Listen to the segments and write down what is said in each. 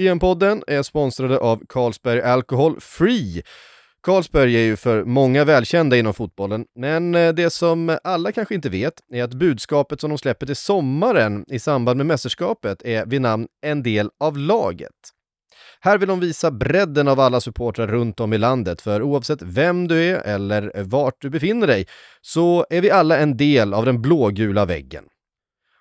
EM-podden är sponsrade av Carlsberg Alcohol Free. Carlsberg är ju för många välkända inom fotbollen, men eh, det som alla kanske inte vet är att budskapet som de släpper till sommaren i samband med mästerskapet är vid namn En del av laget. Här vill de visa bredden av alla supportrar runt om i landet, för oavsett vem du är eller vart du befinner dig så är vi alla en del av den blågula väggen.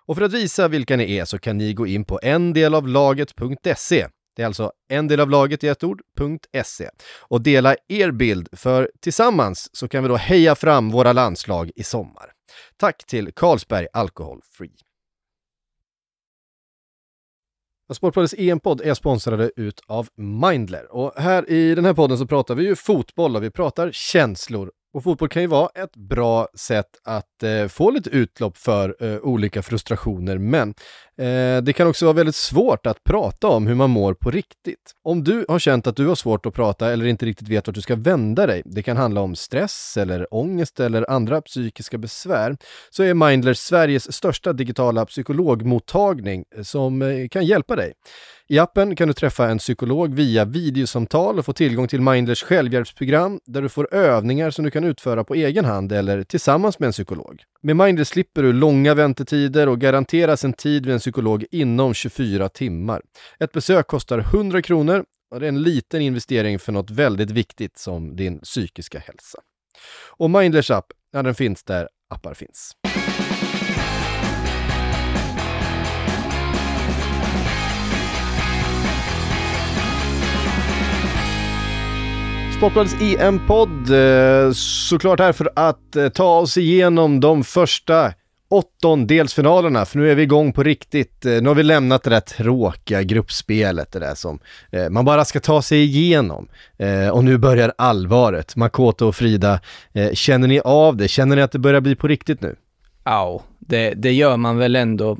Och för att visa vilka ni är så kan ni gå in på endelavlaget.se. Det är alltså endelavlaget i ett ord.se och dela er bild för tillsammans så kan vi då heja fram våra landslag i sommar. Tack till Carlsberg Alcohol Free. Sportbladets EM-podd är sponsrade ut av Mindler och här i den här podden så pratar vi ju fotboll och vi pratar känslor och fotboll kan ju vara ett bra sätt att eh, få lite utlopp för eh, olika frustrationer, men Eh, det kan också vara väldigt svårt att prata om hur man mår på riktigt. Om du har känt att du har svårt att prata eller inte riktigt vet vart du ska vända dig, det kan handla om stress eller ångest eller andra psykiska besvär, så är Mindler Sveriges största digitala psykologmottagning eh, som eh, kan hjälpa dig. I appen kan du träffa en psykolog via videosamtal och få tillgång till Mindlers självhjälpsprogram där du får övningar som du kan utföra på egen hand eller tillsammans med en psykolog. Med Mindr slipper du långa väntetider och garanteras en tid vid en psykolog inom 24 timmar. Ett besök kostar 100 kronor och det är en liten investering för något väldigt viktigt som din psykiska hälsa. Och Mindlers app, ja den finns där appar finns. Sportbladets EM-podd, eh, såklart här för att eh, ta oss igenom de första åttondelsfinalerna, för nu är vi igång på riktigt. Eh, nu har vi lämnat det där tråkiga gruppspelet, det där som man bara ska ta sig igenom. Och nu börjar allvaret. Makoto och Frida, känner ni av det? Känner ni att det börjar bli på riktigt nu? Ja, det, det gör man väl ändå,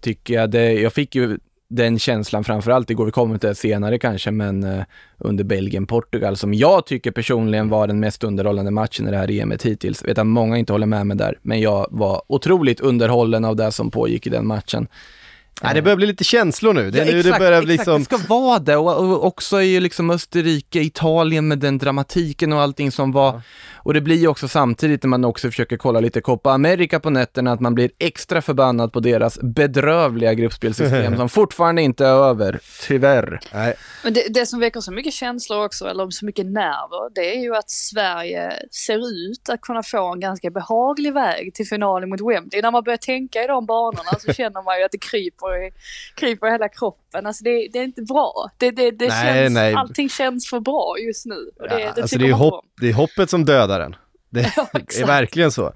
tycker jag. Det, jag fick ju den känslan framförallt igår, vi kommer till det senare kanske, men eh, under Belgien-Portugal som jag tycker personligen var den mest underhållande matchen i det här EMet hittills. Jag vet att många inte håller med mig där, men jag var otroligt underhållen av det som pågick i den matchen. Nej, det börjar bli lite känslor nu. Det, ja, nu exakt, det börjar bli liksom... det ska vara det och, och också i liksom Österrike, Italien med den dramatiken och allting som var. Ja. Och det blir ju också samtidigt när man också försöker kolla lite Copa America på nätterna att man blir extra förbannad på deras bedrövliga gruppspelsystem som fortfarande inte är över, tyvärr. Nej. Men det, det, som väcker så mycket känslor också, eller så mycket nerver, det är ju att Sverige ser ut att kunna få en ganska behaglig väg till finalen mot Wembley. När man börjar tänka i de banorna så känner man ju att det kryper i, kryper i hela kroppen. Alltså det, det är inte bra. Det, det, det nej, känns, nej. Allting känns för bra just nu. Och det, ja, det, alltså det, är hopp, det är hoppet som dödar den. Det ja, är verkligen så.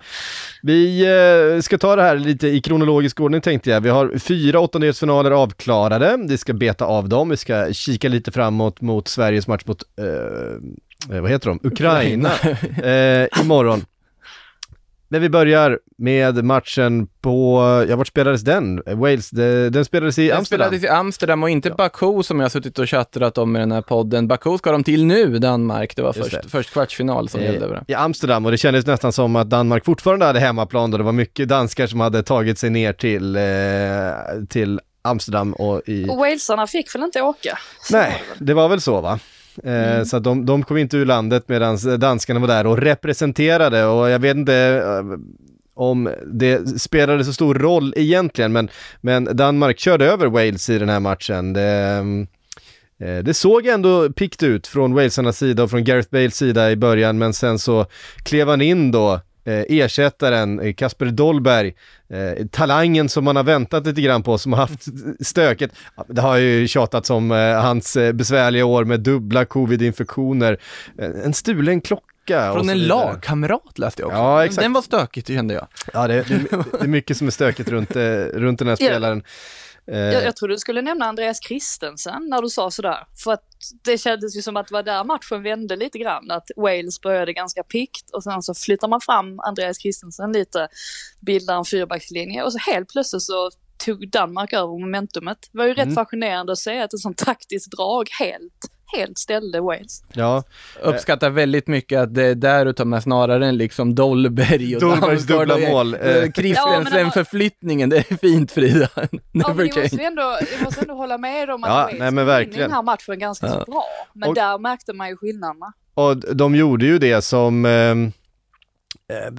Vi eh, ska ta det här lite i kronologisk ordning tänkte jag. Vi har fyra åttondelsfinaler avklarade. Vi ska beta av dem. Vi ska kika lite framåt mot Sveriges match mot, eh, vad heter de, Ukraina, Ukraina. eh, imorgon. Men vi börjar med matchen på, ja vart spelades den? Wales, det, den spelades i den Amsterdam. Den spelades i Amsterdam och inte ja. Baku som jag har suttit och chattrat om i den här podden. Baku ska de till nu, Danmark. Det var först, det. först kvartsfinal som gällde. I Amsterdam och det kändes nästan som att Danmark fortfarande hade hemmaplan då det var mycket danskar som hade tagit sig ner till, eh, till Amsterdam och i... Och walesarna fick väl inte åka? Nej, det var väl så va? Eh, mm. Så de, de kom inte ur landet medan danskarna var där och representerade och jag vet inte eh, om det spelade så stor roll egentligen, men, men Danmark körde över Wales i den här matchen. Det, eh, det såg ändå pikt ut från Walesarnas sida och från Gareth Bales sida i början, men sen så klev han in då ersättaren eh, Kasper Dolberg, eh, talangen som man har väntat lite grann på, som har haft stöket. Det har ju tjatats om eh, hans eh, besvärliga år med dubbla covid-infektioner, eh, en stulen klocka från en lagkamrat läste jag också. Ja, exakt. Den var stökigt, kände jag. Ja, det, det, det är mycket som är stökigt runt, runt den här spelaren. Jag, jag trodde du skulle nämna Andreas Christensen när du sa sådär. För att det kändes ju som att det var där matchen vände lite grann. Att Wales började ganska pikt och sen så flyttar man fram Andreas Christensen lite, bildar en fyrbackslinje och så helt plötsligt så tog Danmark över momentumet. Det var ju rätt mm. fascinerande att se att ett sånt taktiskt drag helt, helt ställde Wales. Ja, Uppskattar väldigt mycket att det är där du tar med snarare än liksom Dolberg och Dolbergs dubbla mål. Eh, Eh, Ja, det är fint Frida. Ja, Never men jag måste ändå, jag måste ändå hålla med om att Ja, Wales nej, men verkligen. den här matchen ganska så Ja. bra. Men Och- där märkte man ju skillnaderna. Och de gjorde ju det som eh, eh,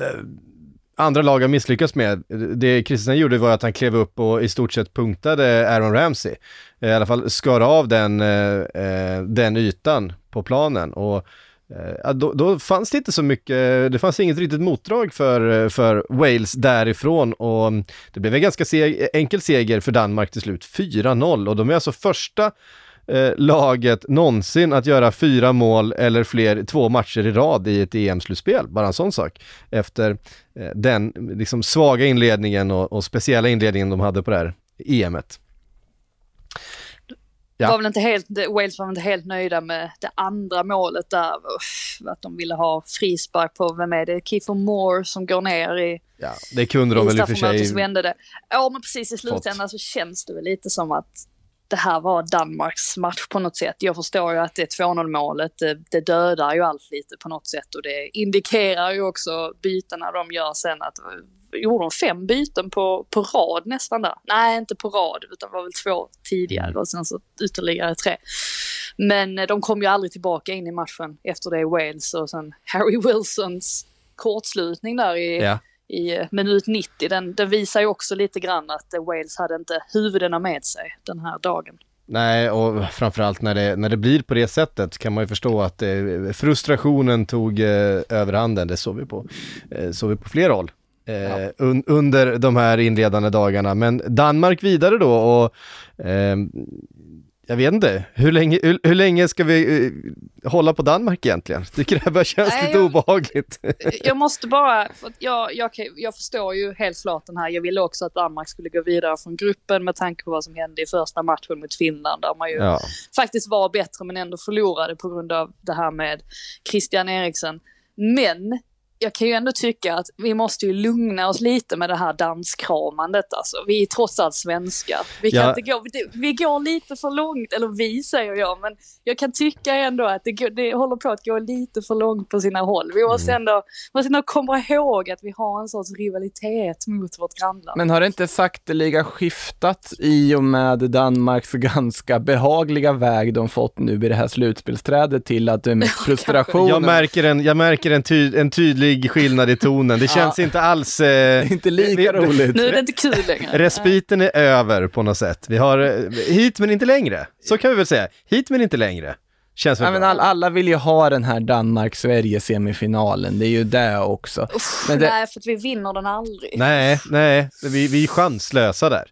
andra lag har misslyckats med. Det Kristensen gjorde var att han klev upp och i stort sett punktade Aaron Ramsey. Eh, I alla fall skar av den, eh, eh, den ytan på planen. Och ja, då, då fanns det inte så mycket, det fanns inget riktigt motdrag för, för Wales därifrån och mm, det blev en ganska seg, enkel seger för Danmark till slut, 4-0 och de är alltså första eh, laget någonsin att göra fyra mål eller fler två matcher i rad i ett EM-slutspel. Bara en sån sak. Efter eh, den liksom svaga inledningen och, och speciella inledningen de hade på det här EMet. Ja. Var väl inte helt, Wales var väl inte helt nöjda med det andra målet där. Uff, att de ville ha frispark på, vem är det? Kiefer Moore som går ner i Ja, det kunde de väl i och för sig. Ja men precis i slutändan så känns det väl lite som att det här var Danmarks match på något sätt. Jag förstår ju att det 2-0 målet, det, det dödar ju allt lite på något sätt och det indikerar ju också bytena de gör sen att gjorde de fem byten på, på rad nästan där? Nej, inte på rad, utan var väl två tidigare och sen så ytterligare tre. Men eh, de kom ju aldrig tillbaka in i matchen efter det i Wales och sen Harry Wilsons kortslutning där i, Ja. I eh, minut 90, den, den visar ju också lite grann att eh, Wales hade inte huvudena med sig den här dagen. Nej, och framförallt när det, när det blir på det sättet kan man ju förstå att eh, frustrationen tog eh, överhanden. Det såg vi på, eh, såg vi på flera håll. Eh, un, under de här inledande dagarna. Men Danmark vidare då och ehm, jag vet inte, hur länge, hur, hur länge ska vi eh, hålla på Danmark egentligen? Tycker det här börjar kännas Nej, lite jag- obehagligt. Jag måste bara, för jag, jag, jag förstår ju helt klart den här, jag ville också att Danmark skulle gå vidare från gruppen med tanke på vad som hände i första matchen mot Finland där man ju ja. faktiskt var bättre men ändå förlorade på grund av det här med Christian Eriksen. Men jag kan ju ändå tycka att vi måste ju lugna oss lite med det här danskramandet alltså. Vi är trots allt svenskar. Vi, kan Ja. inte gå, vi går lite för långt, eller vi säger jag, men jag kan tycka ändå att det, går- det håller på att gå lite för långt på sina håll. Vi måste Mm. ändå, måste ändå komma ihåg att vi har en sorts rivalitet mot vårt grannland. Men har det inte sakteliga skiftat i och med Danmarks ganska behagliga väg de fått nu i det här slutspelsträdet till att det är med frustrationen. Jag märker, en, jag märker en, ty, en tydlig skillnad i tonen. Det känns inte alls... Eh, inte lika vi- roligt. Nu är det inte kul längre. Respiten är över på något sätt. Vi har eh, hit men inte längre. Så kan vi väl säga. Hit men inte längre. Känns Ja, men all, alla vill ju ha den här Danmark-Sverige-semifinalen, det är ju det också. Uff, Men det- Nej, för att vi vinner den aldrig. Nej, nej, vi, vi är chanslösa där.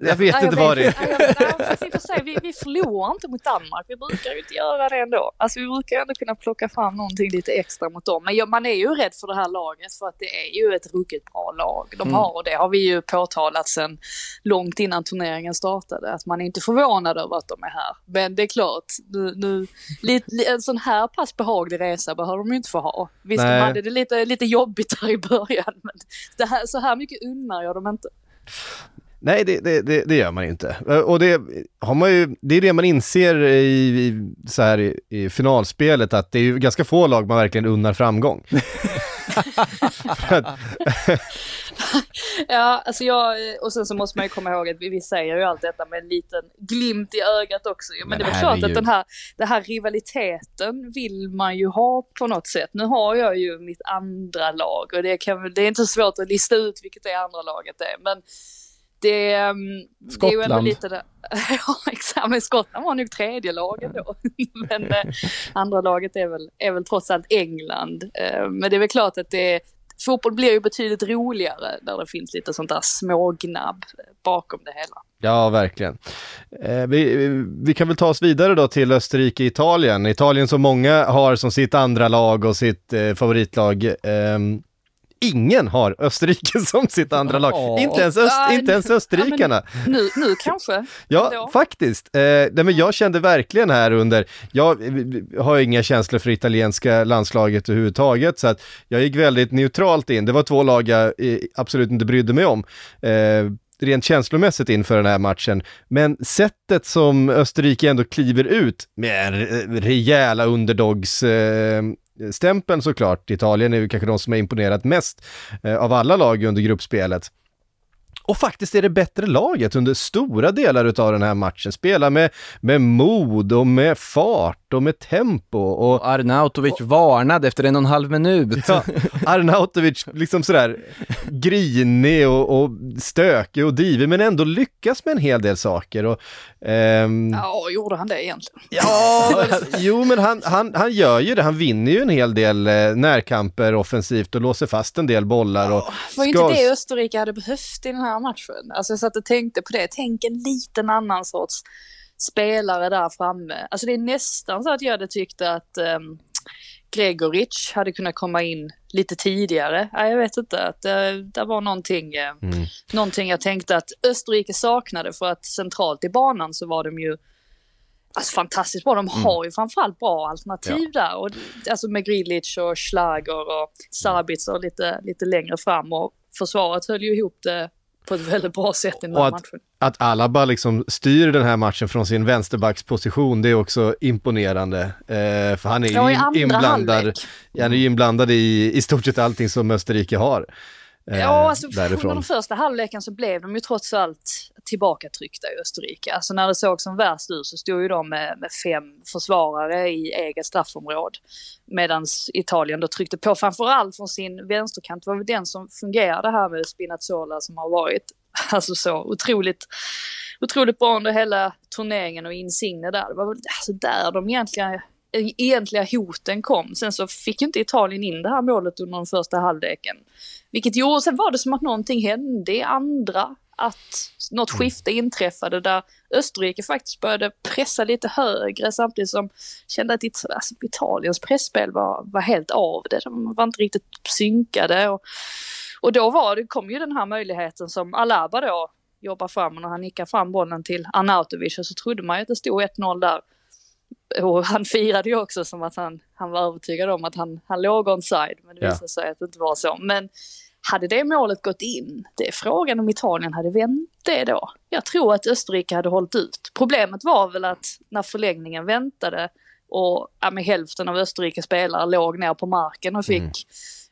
Jag vet Nej, inte jag vad det är. Nej, jag- och för sig, vi, vi förlorar inte mot Danmark. Vi brukar ju inte göra det ändå. Alltså vi brukar ändå kunna plocka fram någonting lite extra mot dem. Men jag, man är ju rädd för det här laget för att det är ju ett ruggigt bra lag de har. Och det har vi ju påtalat sedan långt innan turneringen startade. Att man är inte förvånad över att de är här. Men det är klart, nu, nu, li, li, en sån här pass behaglig resa behöver de ju inte få ha. Visst, Nej. de hade det lite, lite jobbigt där i början. Men här, så här mycket unnar jag dem inte. Nej, det, det, det, det gör man inte. Eh, Och det har man ju, det är det man inser i, i, så här i, i finalspelet, att det är ju ganska få lag man verkligen unnar framgång. Ja, alltså jag, och sen så måste man ju komma ihåg att vi, vi säger ju allt detta med en liten glimt i ögat också. Men, Men det är väl klart att den här, den här rivaliteten vill man ju ha på något sätt. Nu har jag ju mitt andra lag och det, kan, det är inte så svårt att lista ut vilket det andra laget är. Men det, ehm, det är ju ändå Skottland. lite det. Ja, exakt. Men Skottland var nog tredje laget då. Men eh, andra laget är väl, är väl trots allt England. Eh, men det är väl klart att det Fotboll blir ju betydligt roligare där det finns lite sånt där smågnabb bakom det hela. Ja, verkligen. Eh, vi, vi kan väl ta oss vidare då till Österrike-Italien. Italien som många har som sitt andra lag och sitt eh, favoritlag. Ehm, ingen har Österrike som sitt andra lag. Ja. Inte ens, öst, Ja, inte ens österrikarna. Nu, nu kanske. Ja, Ändå. faktiskt. Eh, nej, men jag kände verkligen här under, jag eh, har inga känslor för italienska landslaget överhuvudtaget, så att jag gick väldigt neutralt in. Det var två lag jag eh, absolut inte brydde mig om. Eh, rent känslomässigt inför den här matchen. Men sättet som Österrike ändå kliver ut med rejäla underdogs eh, stämpeln såklart. Italien är ju kanske de som har imponerat mest eh, av alla lag under gruppspelet och faktiskt är det bättre laget under stora delar av den här matchen. Spelar med, med mod och med fart och med tempo. Och, Arnautovic och, varnade efter en och en halv minut. Ja, Arnautovic liksom sådär grinig och, och stökig och divig men ändå lyckas med en hel del saker. Och, ehm... Ja, gjorde han det egentligen? Ja, jo men han, han, han gör ju det. Han vinner ju en hel del eh, närkamper offensivt och låser fast en del bollar. Och var ska... inte det Österrike hade behövt i den här matchen? Alltså jag satt och tänkte på det. Tänk en liten annan sorts spelare där framme. Alltså det är nästan så att jag hade tyckt att um, Gregoric hade kunnat komma in lite tidigare. Ja, jag vet inte, att det, det var någonting, eh, mm. någonting jag tänkte att Österrike saknade för att centralt i banan så var de ju Alltså fantastiskt bra, de mm. har ju framförallt bra alternativ ja. där. Och, alltså med Grilic och Schlager och Sabitzer lite, lite längre fram och försvaret höll ju ihop det på ett väldigt bra sätt i den här att, matchen. Att Alaba liksom styr den här matchen från sin vänsterbacksposition, det är också imponerande. Eh, för han är ja, ju inblandad, han är inblandad i, i stort sett allting som Österrike har. Eh, ja, alltså därifrån. under den första halvleken så blev de ju trots allt tillbakatryckta i Österrike. Alltså när det såg som värst ut så stod ju de med, med fem försvarare i eget straffområde. Medan Italien då tryckte på framförallt från sin vänsterkant. Det var väl den som fungerade här med Spinazzola som har varit alltså så otroligt, otroligt bra under hela turneringen och Insigne där. Det var väl alltså där de egentligen egentliga hoten kom. Sen så fick ju inte Italien in det här målet under den första halvleken. Vilket gjorde, sen var det som att någonting hände i andra. Att något mm. skifte inträffade där Österrike faktiskt började pressa lite högre samtidigt som kände att it, alltså, Italiens pressspel var, var helt av det. De var inte riktigt synkade. Och, och då var det, kom ju den här möjligheten som Alaba då jobbar fram och när han nickar fram bollen till Arnautovic så trodde man ju att det stod 1-0 där och han firade ju också som att han, han var övertygad om att han, han låg onside, men det visade ja. sig att det inte var så. Men hade det målet gått in, det är frågan om Italien hade vänt det då. Jag tror att Österrike hade hållit ut. Problemet var väl att när förlängningen väntade och ja, med hälften av Österrikes spelare låg ner på marken och fick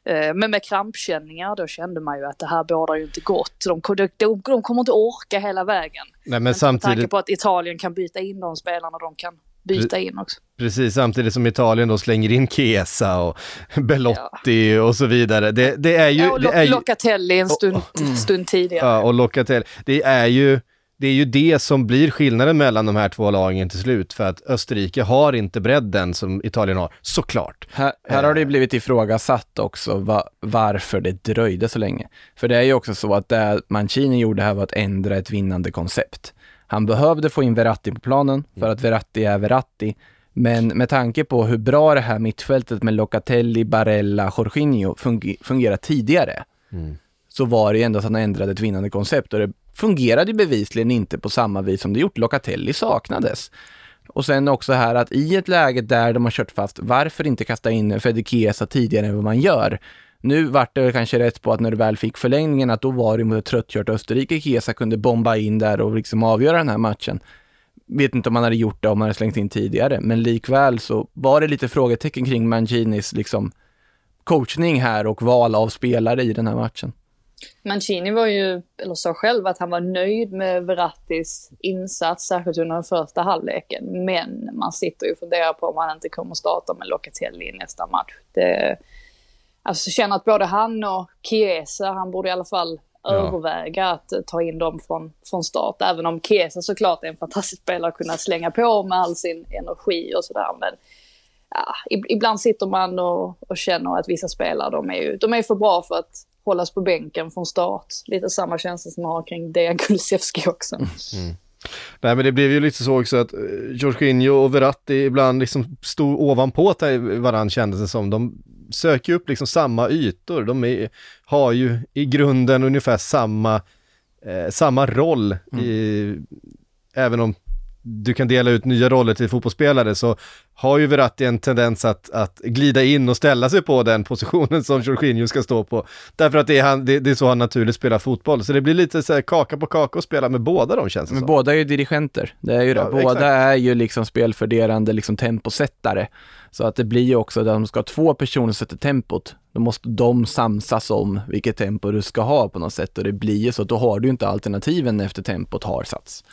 mm. men med krampkänningar då kände man ju att det här bådar ju inte gott. De, de, de, de kommer inte orka hela vägen. Nej, men, men samtidigt... Med tanke på att Italien kan byta in de spelarna de kan byta in också. Precis, samtidigt som Italien då slänger in Chiesa och Belotti ja. och så vidare. Det, det är ju... Ja, och det är ju, Locatelli en stund, och, stund tidigare. Ja, och Locatelli. Det är ju det är ju det som blir skillnaden mellan de här två lagen till slut, för att Österrike har inte bredden som Italien har, såklart. Här, här har det eh. blivit ifrågasatt också va, varför det dröjde så länge. För det är ju också så att det Mancini gjorde här var att ändra ett vinnande koncept. Han behövde få in Verratti på planen för att Verratti är Verratti. Men med tanke på hur bra det här mittfältet med Locatelli, Barella, Jorginho funger fungerar tidigare, mm. så var det ju ändå att han ändrade ett vinnande koncept och det fungerade bevisligen inte på samma vis som det gjort. Locatelli saknades. Och sen också här att i ett läge där de har kört fast, varför inte kasta in Fede Chiesa tidigare än vad man gör? Nu vart det kanske rätt på att när du väl fick förlängningen att då var det mot ett tröttkört Österrike Kesa kunde bomba in där och liksom avgöra den här matchen. Vet inte om man hade gjort det om man hade slängt in tidigare, men likväl så var det lite frågetecken kring Manginis liksom coachning här och val av spelare i den här matchen. Mancini var ju, eller sa själv att han var nöjd med Verrattis insats, särskilt under den första halvleken. Men man sitter ju och funderar på om han inte kommer starta med Locatelli i nästa match. Det, Alltså känner att både han och Chiesa, han borde i alla fall ja. överväga att uh, ta in dem från, från start. Även om Chiesa såklart är en fantastisk spelare att kunna slänga på med all sin energi och sådär. Men ja, ibland sitter man och, och, känner att vissa spelare, de är ju de är för bra för att hållas på bänken från start. Lite samma känsla som man har kring Dejan Kulusevski också. Mm. Nej men det blev ju lite så också att uh, Jorginho och Verratti ibland liksom stod ovanpå varandra kändes det som. De söker upp liksom samma ytor. De är, har ju i grunden ungefär samma, eh, samma roll, mm. i, även om du kan dela ut nya roller till fotbollsspelare så har ju Verratti en tendens att, att glida in och ställa sig på den positionen som Jorginho ska stå på. Därför att det är, han, det, det är så han naturligt spelar fotboll. Så det blir lite så här kaka på kaka att spela med båda de känns det Men som. båda är ju dirigenter, det är ju det. Ja, båda exakt. är ju liksom spelfördelande liksom temposättare. Så att det blir ju också, där de ska ha två personer som sätter tempot, då måste de samsas om vilket tempo du ska ha på något sätt och det blir ju så att då har du inte alternativen efter tempot har satts.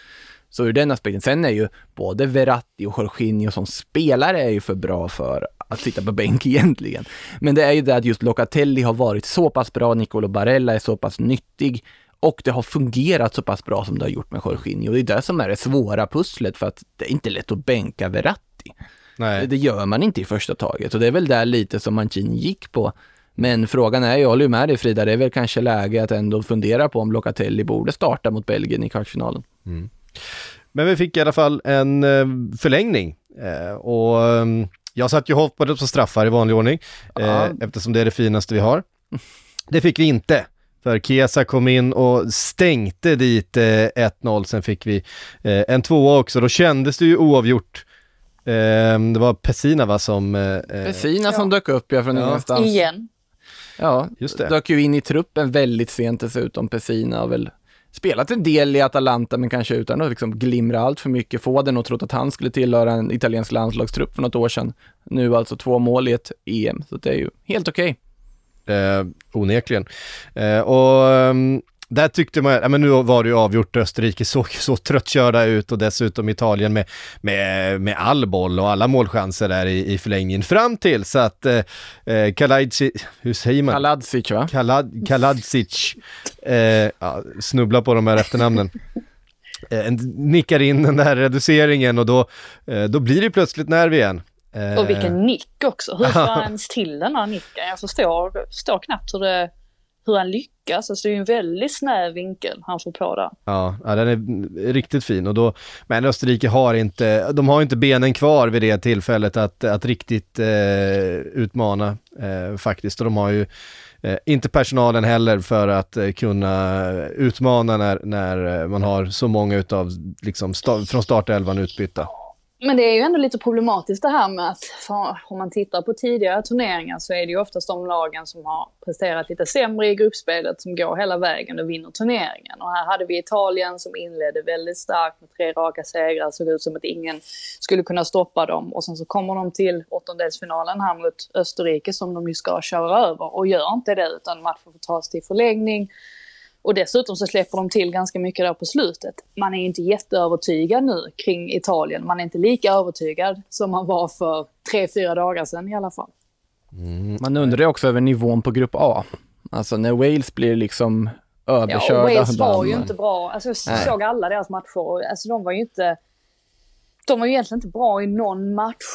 Så ur den aspekten, sen är ju både Verratti och Jorginho som spelare är ju för bra för att sitta på bänk egentligen. Men det är ju det att just Locatelli har varit så pass bra, Nicolo Barella är så pass nyttig och det har fungerat så pass bra som det har gjort med Jorginho. Det är det som är det svåra pusslet för att det är inte lätt att bänka Verratti. Nej. Det gör man inte i första taget och det är väl där lite som Mancini gick på. Men frågan är, jag håller ju med dig Frida, det är väl kanske läge att ändå fundera på om Locatelli borde starta mot Belgien i kvartsfinalen. Men vi fick i alla fall en eh, förlängning. Eh, och eh, jag satt ju och hoppades på straffar i vanlig ordning, eh, Ja. eftersom det är det finaste vi har. Det fick vi inte. För Chiesa kom in och stänkte dit eh, 1-0, sen fick vi eh, en tvåa också. Då kändes det ju oavgjort. Eh, det var Pessina va som... Pessina som dök upp ja, från Ja. ingenstans. Igen. Ja, Just det. dök ju in i truppen väldigt sent dessutom. Pessina har väl spelat en del i Atalanta men kanske utan att liksom glimra allt för mycket. Få den och trott att han skulle tillhöra en italiensk landslagstrupp för något år sedan. Nu alltså två mål i ett EM, så det är ju helt okej. Eh, onekligen. Eh, och um, där tyckte man, ja men nu var det ju avgjort, Österrike såg så tröttkörda ut och dessutom Italien med, med, med all boll och alla målchanser där i, i förlängningen fram till så att eh, eh, Kalajdzic, hur säger man? Kaladzic va? Kalad, Kaladzic, eh, ja, snubbla på de här efternamnen. Eh, nickar in den där reduceringen och då, eh, då blir det plötsligt nerv igen. Eh, Och vilken nick också. Hur får han ens till den här nicken? Jag förstår, förstår knappt hur, det, hur han lyckas. Alltså det är ju en väldigt snäv vinkel han får på där. Ja, ja, den är riktigt fin och då, men Österrike har inte, de har inte benen kvar vid det tillfället att, att riktigt eh, utmana eh, faktiskt och de har ju eh, inte personalen heller för att eh, kunna utmana när, när eh, man har så många utav, liksom, sta, från startelvan utbytta. Men det är ju ändå lite problematiskt det här med att om man tittar på tidigare turneringar så är det ju oftast de lagen som har presterat lite sämre i gruppspelet som går hela vägen och vinner turneringen. Och här hade vi Italien som inledde väldigt starkt med tre raka segrar, såg ut som att ingen skulle kunna stoppa dem. Och sen så kommer de till åttondelsfinalen här mot Österrike som de ju ska köra över och gör inte det utan matchen får tas till förlängning. Och dessutom så släpper de till ganska mycket där på slutet. Man är inte jätteövertygad nu kring Italien. Man är inte lika övertygad som man var för tre, fyra dagar sedan i alla fall. Man undrar också över nivån på grupp A. Alltså när Wales blir liksom Ja, överkörda. och Wales var ju inte bra. Alltså jag Nej. såg alla deras matcher. Alltså de var ju inte... De var ju egentligen inte bra i någon match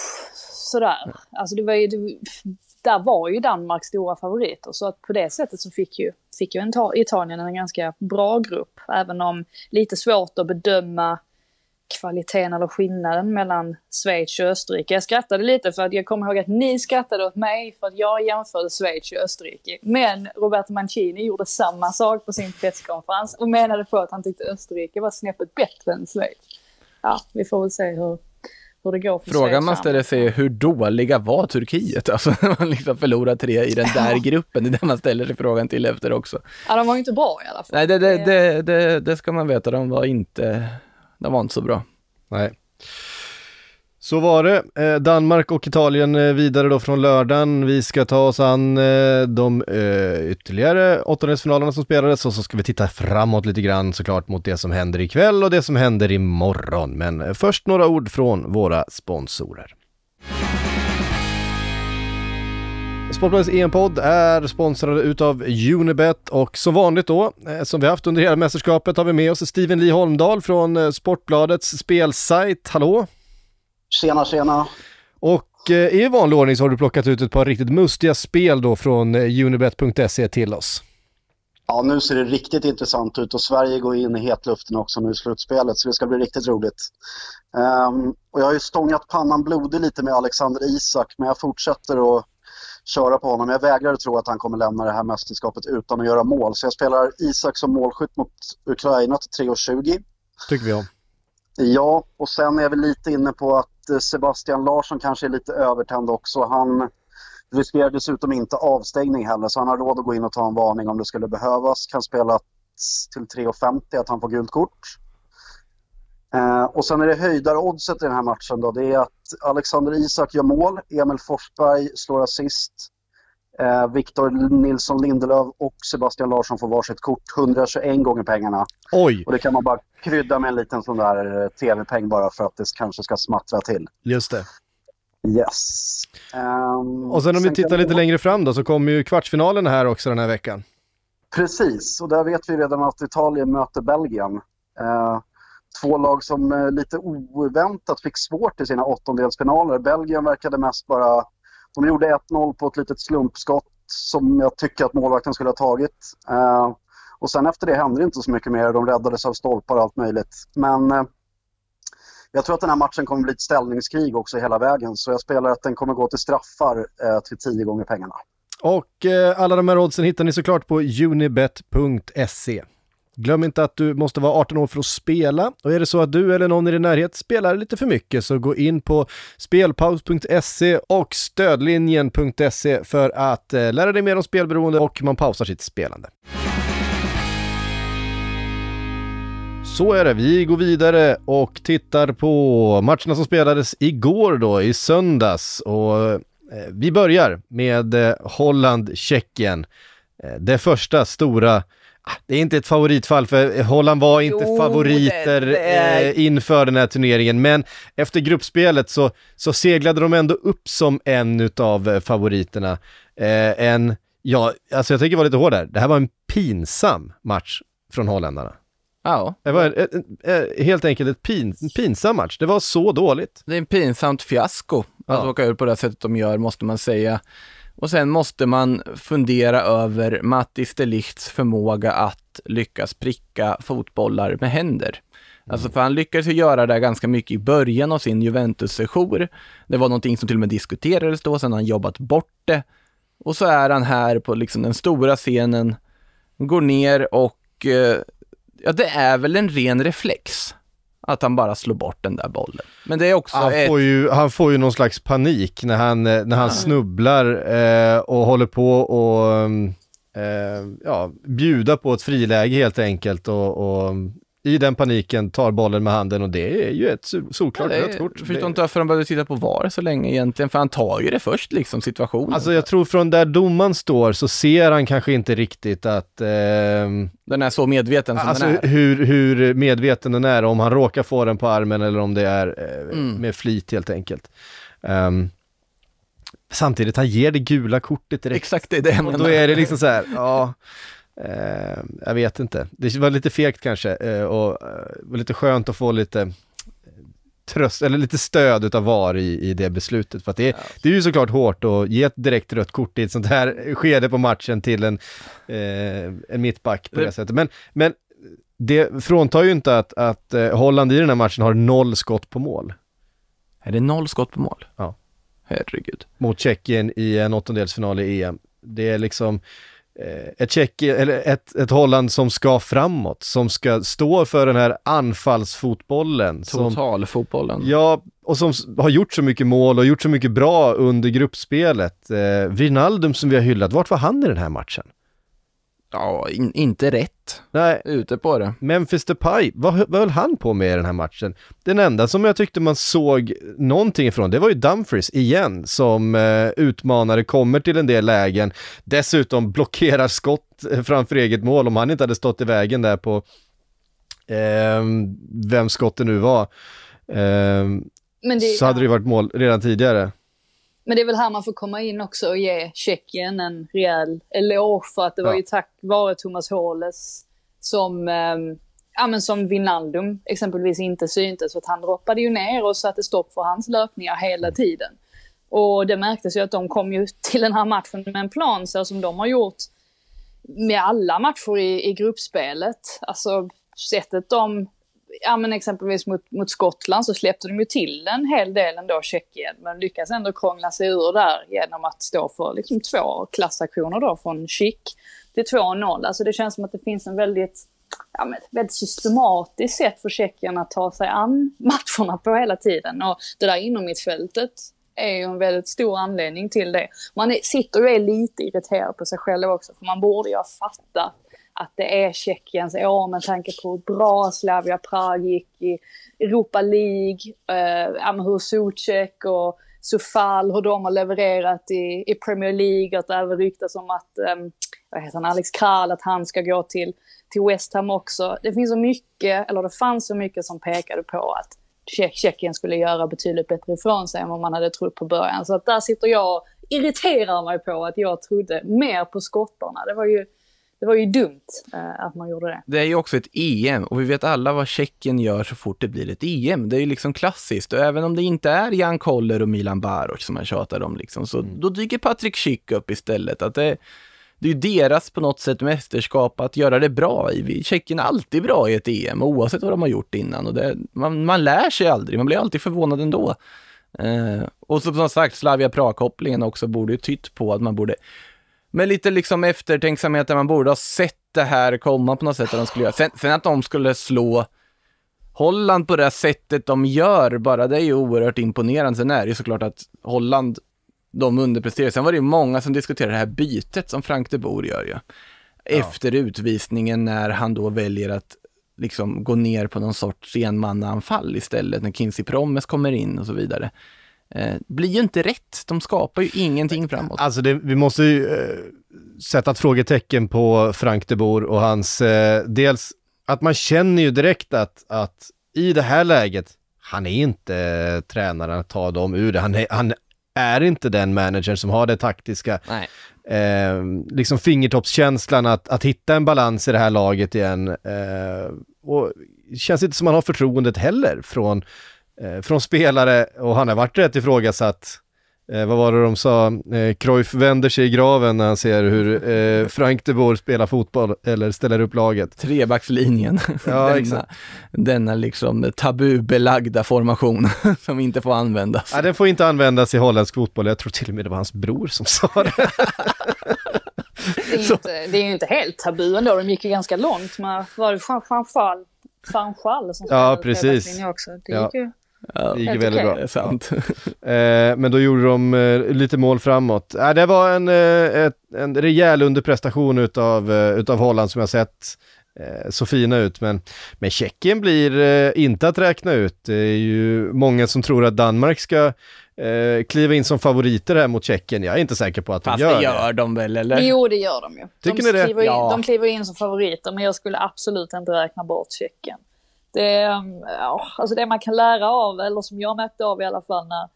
sådär. Alltså det var ju... Det, där var ju Danmark stora favoriter. Så att på det sättet så fick ju, fick ju Italien en ganska bra grupp. Även om lite svårt att bedöma kvaliteten eller skillnaden mellan Schweiz och Österrike. Jag skrattade lite för att jag kommer ihåg att ni skrattade åt mig för att jag jämförde Schweiz och Österrike. Men Roberto Mancini gjorde samma sak på sin presskonferens och menade på att han tyckte Österrike var snäppet bättre än Schweiz. Ja, vi får väl se hur, hur det går för Frågan man ställer sig är hur dåliga var Turkiet? Alltså när man liksom förlorar tre i den där gruppen. Det är det man ställer sig frågan till efter också. Ja, de var ju inte bra i alla fall. Nej, det, det, det, det, det ska man veta. De var inte, de var inte så bra. Nej. Så var det. Eh, Danmark och Italien eh, vidare då från lördagen. Vi ska ta oss an eh, de eh, ytterligare åttondelsfinalerna som spelades och så ska vi titta framåt lite grann såklart mot det som händer ikväll och det som händer imorgon. Men eh, först några ord från våra sponsorer. Sportbladets EM-podd är sponsrade utav Unibet och som vanligt då, eh, som vi haft under hela mästerskapet, har vi med oss Steven Lee Holmdahl från Sportbladets spelsajt. Hallå! Tjena, tjena. Och eh, i vanlig ordning så har du plockat ut ett par riktigt mustiga spel då från eh, unibet.se till oss. Ja, nu ser det riktigt intressant ut och Sverige går in i hetluften också nu i slutspelet så det ska bli riktigt roligt. Ehm, och jag har ju stångat pannan blodig lite med Alexander Isak men jag fortsätter att köra på honom. Jag vägrar att tro att han kommer lämna det här mästerskapet utan att göra mål. Så jag spelar Isak som målskytt mot Ukraina till 3,20. Tycker vi om. Ja, och sen är vi lite inne på att Eh, Sebastian Larsson kanske är lite övertänd också. Han riskerar dessutom inte avstängning heller så han har råd att gå in och ta en varning om det skulle behövas. Kan spela till 3,50 att han får gult kort. Eh, och sen är det höjdaroddset i den här matchen då. Det är att Alexander Isak gör mål, Emil Forsberg slår assist, eh, Victor Nilsson Lindelöf och Sebastian Larsson får varsitt kort. 121 gånger pengarna. Oj! Och det kan man bara krydda med en liten sån där eh, tv-peng bara för att det kanske ska smattra till. Just det. Yes. Um, och sen om vi tittar lite vi- längre fram då så kommer ju kvartsfinalen här också den här veckan. Precis, och där vet vi redan att Italien möter Belgien. Eh, två lag som eh, lite oväntat fick svårt i sina åttondelsfinaler. Belgien verkade mest bara... De gjorde 1-0 på ett litet slumpskott som jag tycker att målvakten skulle ha tagit. Eh, och sen efter det hände det inte så mycket mer. De räddades av stolpar och allt möjligt. Men eh, jag tror att den här matchen kommer bli ett ställningskrig också hela vägen. Så jag spelar att den kommer gå till straffar eh, till tio gånger pengarna. Och eh, alla de här oddsen hittar ni såklart på unibet.se. Glöm inte att du måste vara 18 år för att spela och är det så att du eller någon i din närhet spelar lite för mycket så gå in på spelpaus.se och stödlinjen.se för att eh, lära dig mer om spelberoende och man pausar sitt spelande. Så är det, vi går vidare och tittar på matcherna som spelades igår då, i söndags. Och eh, vi börjar med eh, Holland-Tjeckien. Det första stora, det är inte ett favoritfall för Holland var inte Jo, favoriter det- det är- eh, inför den här turneringen, men efter gruppspelet så, så seglade de ändå upp som en utav eh, favoriterna. Eh, en, ja, alltså jag tänker vara lite hård där, det här var en pinsam match från holländarna. Ja, Det var en, en, en, helt enkelt ett pin, en pinsam match. Det var så dåligt. det är en pinsamt fiasko att Ja. åka ut på det sättet de gör, måste man säga. Och sen måste man fundera över Mattis de Ligts förmåga att lyckas pricka fotbollar med händer. Alltså för han lyckades ju göra det ganska mycket i början av sin Juventus-sejour. Det var någonting som till och med diskuterades då, sen har han jobbat bort det. Och så är han här på liksom den stora scenen, går ner och eh, ja, det är väl en ren reflex att han bara slår bort den där bollen. Men det är också Han ett... får, ju, han får ju någon slags panik när han, eh, när han snubblar eh, och håller på och mm, eh, ja, bjuda på ett friläge helt enkelt och, och i den paniken tar bollen med handen och det är ju ett Ja, solklart rött kort. jag förstår inte varför de behövde titta på VAR så länge egentligen, för han tar ju det först liksom, situationen. Alltså jag tror från där domaren står så ser han kanske inte riktigt att ehm, den är så medveten som Alltså den är. hur, hur medveten den är, om han råkar få den på armen eller om det är eh, Mm. med flit helt enkelt. Ehm, samtidigt, han ger det gula kortet direkt. Exakt det är det jag Och då är det liksom så här, ja, eh, jag vet inte. Det var lite fegt kanske eh, och eh, var lite skönt att få lite tröst, eller lite stöd utav VAR i, i det beslutet. För att det, det är ju såklart hårt att ge ett direkt rött kort i ett sånt här skede på matchen till en, eh, en mittback på det sättet. Men, men det fråntar ju inte att, att eh, Holland i den här matchen har noll skott på mål Är det noll skott på mål? Ja. Herregud. mot Tjeckien i en åttondelsfinal i EM. Det är liksom ett, Tjeckien, eller ett, ett Holland som ska framåt, som ska stå för den här anfallsfotbollen. Totalfotbollen. ja, och som har gjort så mycket mål och gjort så mycket bra under gruppspelet. Eh, Wijnaldum som vi har hyllat, vart var han i den här matchen? Ja, in, inte rätt Nej, ute på det. Memphis Depay, vad, vad höll han på med i den här matchen? Den enda som jag tyckte man såg någonting ifrån, det var ju Dumfries igen, som eh, utmanare, kommer till en del lägen, dessutom blockerar skott eh, framför eget mål, om han inte hade stått i vägen där på eh, vem skottet nu var, eh, Men det, så hade det ju varit mål redan tidigare. Men det är väl här man får komma in också och ge Tjeckien en rejäl eloge för att det var Ja. ju tack vare Thomas Håles som, ehm, ja, men som Wijnaldum exempelvis inte syntes. För att han droppade ju ner och satte stopp för hans löpningar hela tiden. Och det märktes ju att de kom ju till den här matchen med en plan så som de har gjort med alla matcher i, i gruppspelet. Alltså sättet de, ja men exempelvis mot, mot Skottland så släppte de ju till en hel del ändå Tjeckien. Men lyckas ändå krångla sig ur där genom att stå för liksom två klassaktioner då från Schick till 2-0. Alltså det känns som att det finns en väldigt ja, men ett väldigt systematiskt sätt för Tjeckien att ta sig an matcherna på hela tiden. Och det där inom mittfältet är ju en väldigt stor anledning till det. Man är, sitter och är lite irriterad på sig själv också, för man borde ju ha fattat att det är Tjeckiens år med tanke på hur bra Slavia Prag gick i Europa League, eh, hur Zuzek och Sofal, hur de har levererat i, i Premier League, att det även ryktas om att, eh, vad heter han, Alex Kral, att han ska gå till, till West Ham också. Det finns så mycket, eller det fanns så mycket som pekade på att Tjeckien skulle göra betydligt bättre ifrån sig än vad man hade trott på början. Så att där sitter jag och irriterar mig på att jag trodde mer på skottarna. Det var ju det var ju dumt eh, att man gjorde det. Det är ju också ett EM och vi vet alla vad Tjeckien gör så fort det blir ett EM. Det är ju liksom klassiskt och även om det inte är Jan Koller och Milan Baroš som man tjatar om liksom, så mm. då dyker Patrik Schick upp istället. Att det, det är ju deras på något sätt mästerskap att göra det bra i. Tjeckien är alltid bra i ett EM oavsett vad de har gjort innan och det, man, man lär sig aldrig, man blir alltid förvånad ändå. Eh, och som sagt, Slavia Prag-kopplingen också borde ju tytt på att man borde med lite liksom eftertänksamhet där man borde ha sett det här komma på något sätt. Att de skulle göra. Sen, sen att de skulle slå Holland på det sättet de gör bara, det är ju oerhört imponerande. Sen är det ju såklart att Holland, de underpresterar. Sen var det ju många som diskuterade det här bytet som Frank de Boer gör ju. Ja. Efter utvisningen när han då väljer att liksom gå ner på någon sorts enmannaanfall istället när Kinsey Promes kommer in och så vidare eh, blir ju inte rätt. De skapar ju ingenting framåt. Alltså det, vi måste ju eh, sätta ett frågetecken på Frank de Boer och hans, eh, dels att man känner ju direkt att, att i det här läget, han är inte eh, tränaren att ta dem ur det. Han är, han är inte den managern som har det taktiska, eh, liksom fingertoppskänslan att, att hitta en balans i det här laget igen. Eh, och det känns inte som man har förtroendet heller från från spelare och han har varit rätt ifrågasatt. Eh, vad var det de sa? Eh, Cruyff vänder sig i graven när han ser hur eh, Frank de Boer spelar fotboll eller ställer upp laget. Trebackslinjen. Ja, denna, denna liksom tabubelagda formation som inte får användas. Ja, den får inte användas i holländsk fotboll. Jag tror till och med det var hans bror som sa det. det, är inte, det är ju inte helt tabu ändå. De gick ju ganska långt med, var det Fanchal? Fanchal som Ja, precis. Också. Det gick ja. ju Ja, det gick väldigt okay. bra. Det är sant. eh, men då gjorde de eh, lite mål framåt. Eh, det var en, eh, ett, en rejäl underprestation utav, utav Holland som jag sett så fina ut. Men, men Tjeckien blir eh, inte att räkna ut. Det är ju många som tror att Danmark ska eh, kliva in som favoriter här mot Tjeckien. Jag är inte säker på att Fast de gör det. Fast det gör de väl, eller? Jo, det gör de ju. Tycker de ni det? Kliver in, ja. De kliver in som favoriter, men jag skulle absolut inte räkna bort Tjeckien det, ja, alltså det man kan lära av, eller som jag märkte av i alla fall när,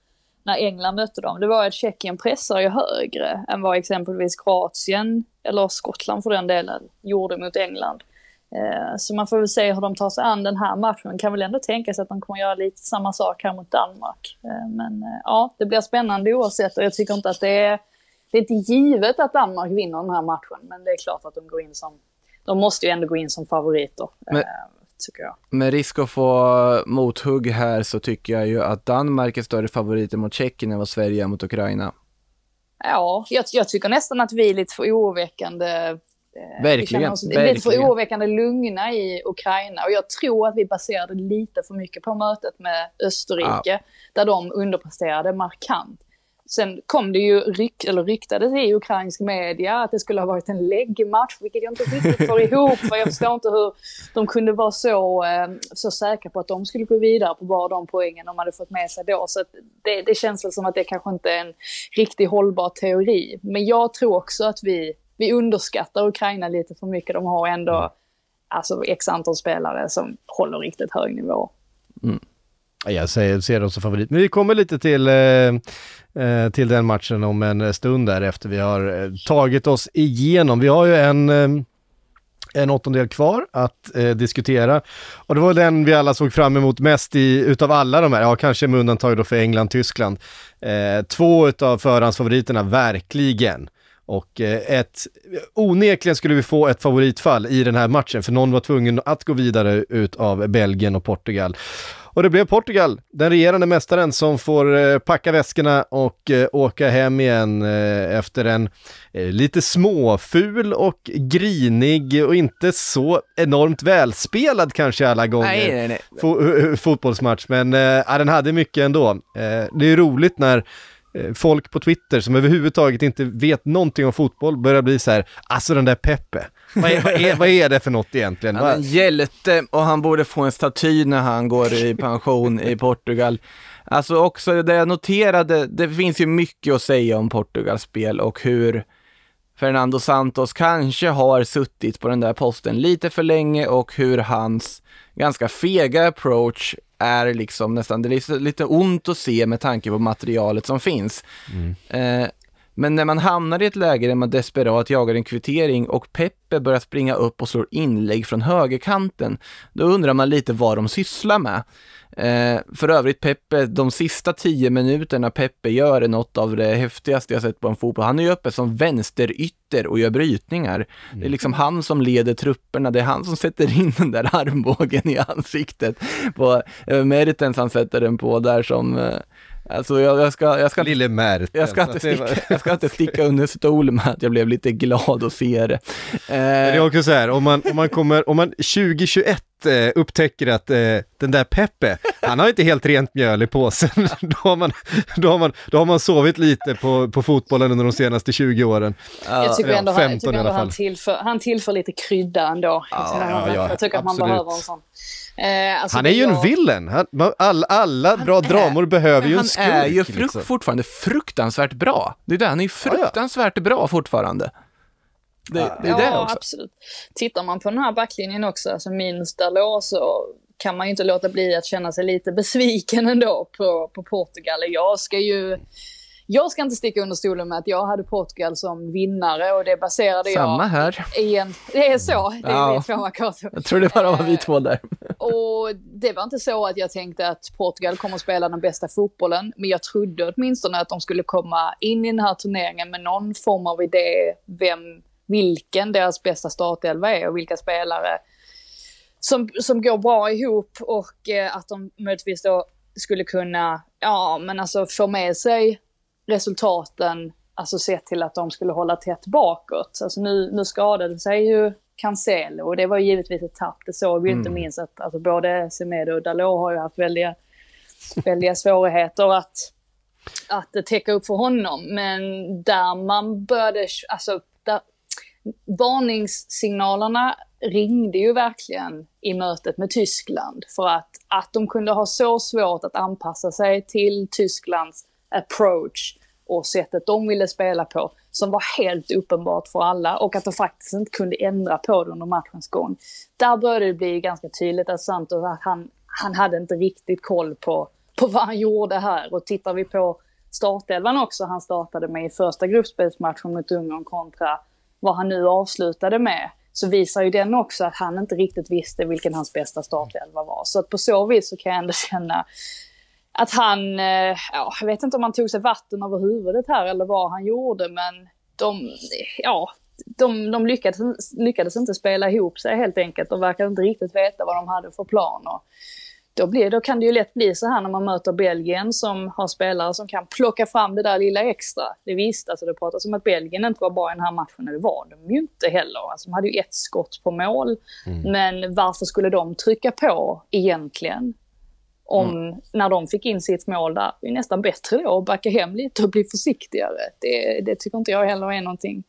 när England mötte dem, det var att Tjeckien pressar ju högre än vad exempelvis Kroatien, eller Skottland för den delen, gjorde mot England. Eh, så man får väl se hur de tar sig an den här matchen. Man kan väl ändå tänka sig att de kommer göra lite samma sak här mot Danmark. Eh, men eh, ja, det blir spännande oavsett och jag tycker inte att det är, det är inte givet att Danmark vinner den här matchen, men det är klart att de går in som, de måste ju ändå gå in som favoriter. Men, tycker jag. Med risk att få mothugg här så tycker jag ju att Danmark är större favoriter mot Tjeckien än vad Sverige är mot Ukraina. Ja, jag, jag tycker nästan att vi är lite för oroväckande eh, Verkligen. Oss, lite för oroväckande lugna i Ukraina. Och jag tror att vi baserade lite för mycket på mötet med Österrike, ja. där de underpresterade markant. Sen kom det ju, ryk, eller ryktades i ukrainsk media att det skulle ha varit en läggmatch, vilket jag inte riktigt får ihop. För jag förstår inte hur de kunde vara så, eh, så säkra på att de skulle gå vidare på bara de poängen de hade fått med sig då. Så det, det känns väl som att det kanske inte är en riktigt hållbar teori. Men jag tror också att vi, vi underskattar Ukraina lite för mycket. De har ändå alltså, x antal spelare som håller riktigt hög nivå. Mm. Jag säger, ser dem som favorit. Men vi kommer lite till, eh, eh till den matchen om en eh, stund där efter vi har eh, tagit oss igenom. Vi har ju en, eh, en åttondel kvar att eh, diskutera. Och det var den vi alla såg fram emot mest i, utav alla de här, ja kanske med undantag då för England, Tyskland. Eh, två utav förhandsfavoriterna, verkligen. Och ett, onekligen skulle vi få ett favoritfall i den här matchen, för någon var tvungen att gå vidare ut av Belgien och Portugal. Och det blev Portugal, den regerande mästaren, som får eh, packa väskorna och eh, åka hem igen eh, efter en lite småful och grinig och inte så enormt välspelad kanske alla gånger Nej, nej, nej. fo- fotbollsmatch, men ja, den hade mycket ändå. Det är roligt när folk på Twitter som överhuvudtaget inte vet någonting om fotboll börjar bli så här, alltså den där Peppe, vad är, vad är, vad är det för något egentligen? Han är en hjälte och han borde få en staty när han går i pension i Portugal. Alltså också det jag noterade, det finns ju mycket att säga om Portugals spel och hur Fernando Santos kanske har suttit på den där posten lite för länge och hur hans ganska fega approach är liksom nästan, det är lite, ont att se med tanke på materialet som finns. Eh, men när man hamnar i ett läge där man desperat jagar en kvittering och Peppe börjar springa upp och slår inlägg från högerkanten, då undrar man lite vad de sysslar med. Eh, för övrigt Peppe, de sista tio minuterna Peppe gör är något av det häftigaste jag sett på en fotboll. Han är ju uppe som vänsterytter och gör brytningar. Det är liksom han som leder trupperna, det är han som sätter in den där armbågen i ansiktet på eh, Mertens han sätter den på där som eh, Alltså jag, jag ska, jag ska Lille Mert. jag ska, inte sticka, jag ska inte sticka under stol med att jag blev lite glad att se det. Det är Eh, också så här, om man, om man kommer, om man 2021 eh, upptäcker att eh, den där Peppe, han har inte helt rent mjöl i påsen, då har man, då har man, då har man sovit lite på, på fotbollen under de senaste 20 åren. Jag tycker ja, ändå, han, 15 jag tycker i alla ändå han, tillför, han tillför lite krydda ändå. Ja, ja, ja, jag tycker att man absolut. behöver en sån. Eh, alltså Han är ju en jag- villain, han, man- alla, alla bra är- dramor behöver ju en han skurk. är ju fruk- liksom. fortfarande fruktansvärt bra. Det är det, han är ju Ja, ja. fruktansvärt bra fortfarande. Det, det är det ja, också. absolut. Tittar man på den här backlinjen också, alltså minst Dalot, så kan man ju inte låta bli att känna sig lite besviken ändå på, på Portugal. Jag ska ju... Jag ska inte sticka under stolen med att jag hade Portugal som vinnare och det baserade Samma jag här. i en... Det är så, det är Ja. vi två Makato. Jag tror det bara var vi två där. Och det var inte så att jag tänkte att Portugal kommer att spela den bästa fotbollen, men jag trodde åtminstone att de skulle komma in i den här turneringen med någon form av idé vem, vilken deras bästa startelva är och vilka spelare som, som går bra ihop och eh, att de möjligtvis då skulle kunna, ja men alltså få med sig resultaten, alltså sett till att de skulle hålla tätt bakåt. Alltså nu, nu skadade sig ju Cancelo och det var ju givetvis ett tapp. Det såg vi ju inte minst att alltså både Semedo och Dalot har ju haft väldiga, väldiga svårigheter att, att täcka upp för honom. Men där man började, alltså där, varningssignalerna ringde ju verkligen i mötet med Tyskland. För att, att de kunde ha så svårt att anpassa sig till Tysklands approach och sättet de ville spela på, som var helt uppenbart för alla och att de faktiskt inte kunde ändra på det under matchens gång. Där började det bli ganska tydligt att Santos, han, han hade inte riktigt koll på, på vad han gjorde här. Och tittar vi på startelvan också han startade med i första gruppspelsmatchen mot Ungern kontra vad han nu avslutade med, så visar ju den också att han inte riktigt visste vilken hans bästa startelva var. Så att på så vis så kan jag ändå känna att han, eh, ja, jag vet inte om han tog sig vatten över huvudet här eller vad han gjorde, men de, ja, de, de lyckades, lyckades inte spela ihop sig helt enkelt och verkade inte riktigt veta vad de hade för plan. Och då, blir, då kan det ju lätt bli så här när man möter Belgien som har spelare som kan plocka fram det där lilla extra. Det visst, alltså det pratas om att Belgien inte var bra i den här matchen, och det var de ju inte heller. Alltså de hade ju ett skott på mål. Men varför skulle de trycka på egentligen? Om, när de fick in sitt mål där, det är nästan bättre då att backa hem lite och bli försiktigare. Det, det tycker inte jag heller är någonting,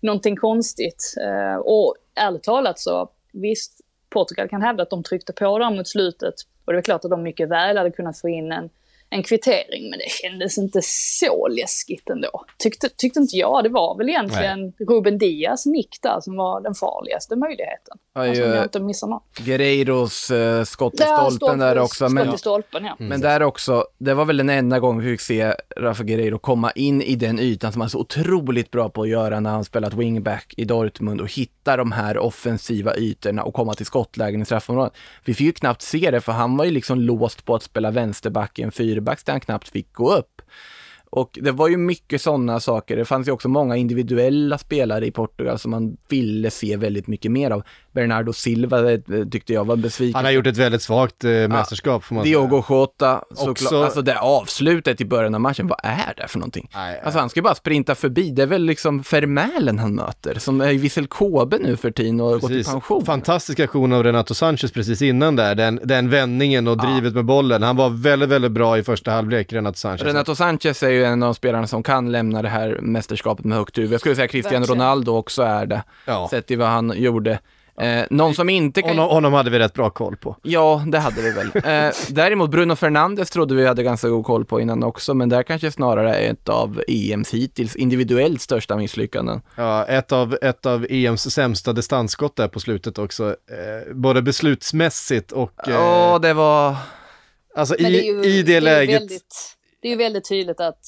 någonting konstigt. Eh, och ärligt talat så, visst, Portugal kan hävda att de tryckte på där mot slutet. Och det är klart att de mycket väl hade kunnat få in en, en kvittering, men det kändes inte så läskigt ändå. Tyckte, tyckte inte jag. Det var väl egentligen Ruben Diaz nick där som var den farligaste möjligheten. Alltså, om jag inte missar något. Guerreiros eh, skott i stolpen där också. Skott Men, i stolpen, ja. men där också, det var väl den enda gången vi fick se Rafa Guerreiro komma in i den ytan som han är så otroligt bra på att göra när han spelat wingback i Dortmund och hitta de här offensiva ytorna och komma till skottlägen i straffområdet. Vi fick ju knappt se det för han var ju liksom låst på att spela vänsterback i en fyrback där han knappt fick gå upp. Och det var ju mycket sådana saker. Det fanns ju också många individuella spelare i Portugal som man ville se väldigt mycket mer av. Bernardo Silva tyckte jag var besviken. Han har gjort ett väldigt svagt eh, mästerskap får man säga. Diogo Jota, såklart. Också- Alltså det avslutet i början av matchen, vad är det för någonting? Nej, Alltså han ska bara sprinta förbi, det är väl liksom Vermälen han möter, som är i Vissel Kobe nu för tiden och har gått i pension. Fantastisk aktion av Renato Sanchez precis innan där, den, den vändningen och drivet med bollen. Han var väldigt, väldigt bra i första halvlek, Renato Sanchez. Renato Sanchez är ju en av de spelarna som kan lämna det här mästerskapet med högt huvud. Jag skulle säga Cristiano. Ronaldo också är det, Ja. sett i vad han gjorde. Eh, någon som inte kan... Honom, honom hade vi rätt bra koll på. Ja, det hade vi väl. Eh, däremot Bruno Fernandes trodde vi hade ganska god koll på innan också, men där kanske snarare är ett av EMs hittills individuellt största misslyckanden. Ja, ett av, ett av EMs sämsta distansskott där på slutet också. Eh, både beslutsmässigt och... Ja, Eh, det var... alltså Men i, det ju, i det, är ju läget... Väldigt, det är ju väldigt tydligt att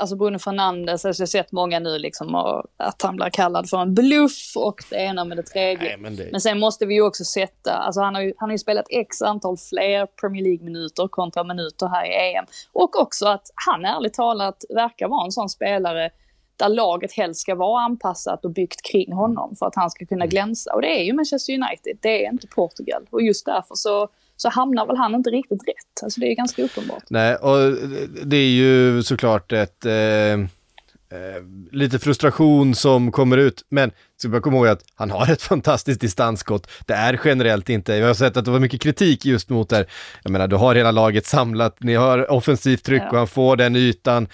Alltså Bruno Fernandes, alltså jag har sett många nu liksom och att han blir kallad för en bluff och det ena med det tredje. Nej, men det... Men sen måste vi ju också sätta, alltså han har ju, han har ju spelat x antal fler Premier League-minuter kontra minuter här i EM. Och också att han ärligt talat verkar vara en sån spelare där laget helst ska vara anpassat och byggt kring honom för att han ska kunna glänsa. Och det är ju Manchester United, det är inte Portugal. Och just därför så, så hamnar väl han inte riktigt rätt. Alltså det är ganska uppenbart. Nej, och det är ju såklart ett... Eh, eh, lite frustration som kommer ut, men ska bara komma ihåg att han har ett fantastiskt distansskott. Det är generellt inte, jag har sett att det var mycket kritik just mot det. Jag menar, du har hela laget samlat, ni har offensivt tryck Ja. och han får den ytan,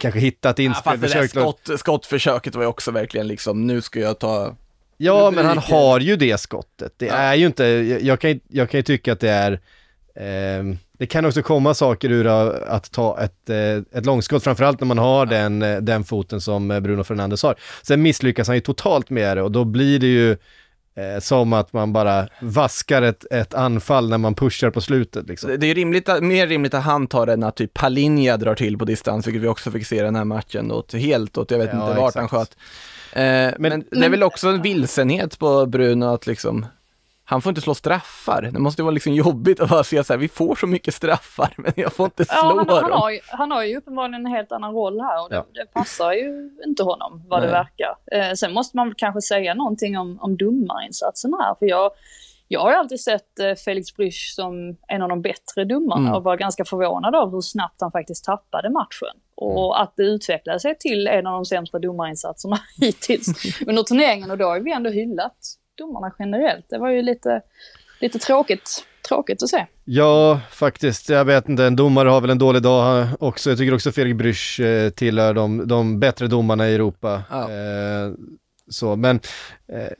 kanske hittat Ja, inspel, fast det där försökt... skott, skottförsöket var ju också verkligen liksom, nu ska jag ta... Ja, men han har ju det skottet. Det Ja. är ju inte, jag, kan, ju- jag kan ju tycka att det är, ehm, det kan också komma saker ur att ta ett, eh, ett långskott, framförallt när man har den, eh, den foten som eh, Bruno Fernandes har. Sen misslyckas han ju totalt med det och då blir det ju eh, som att man bara vaskar ett, ett anfall när man pushar på slutet liksom. Det det är rimligt, att- mer rimligt att han tar den att typ Palinja drar till på distans, vilket vi också fick se den här matchen åt, helt åt, jag vet Ja, inte vart exakt. han sköt. Eh, men, det är väl också en vilsenhet på Bruno att liksom, han får inte slå straffar. Det måste ju vara liksom jobbigt att bara säga så här, vi får så mycket straffar, men jag får inte slå Ja, han, han, dem. har ju, han har ju uppenbarligen en helt annan roll här och det, Ja. det passar ju inte honom vad det Nej. verkar. Eh, sen måste man väl kanske säga någonting om, om domarinsatsen här. För jag, jag har alltid sett eh, Felix Brysch som en av de bättre domarna Mm. och var ganska förvånad av hur snabbt han faktiskt tappade matchen. Och att det utvecklade sig till en av de sämsta domarinsatserna hittills under turneringen. Och då har vi ändå hyllat domarna generellt. Det var ju lite, lite tråkigt, tråkigt att se. Ja, faktiskt. Jag vet inte, en domare har väl en dålig dag han också. Jag tycker också Felix Brysch eh, tillhör de, de bättre domarna i Europa. Ja. Eh, så, men eh,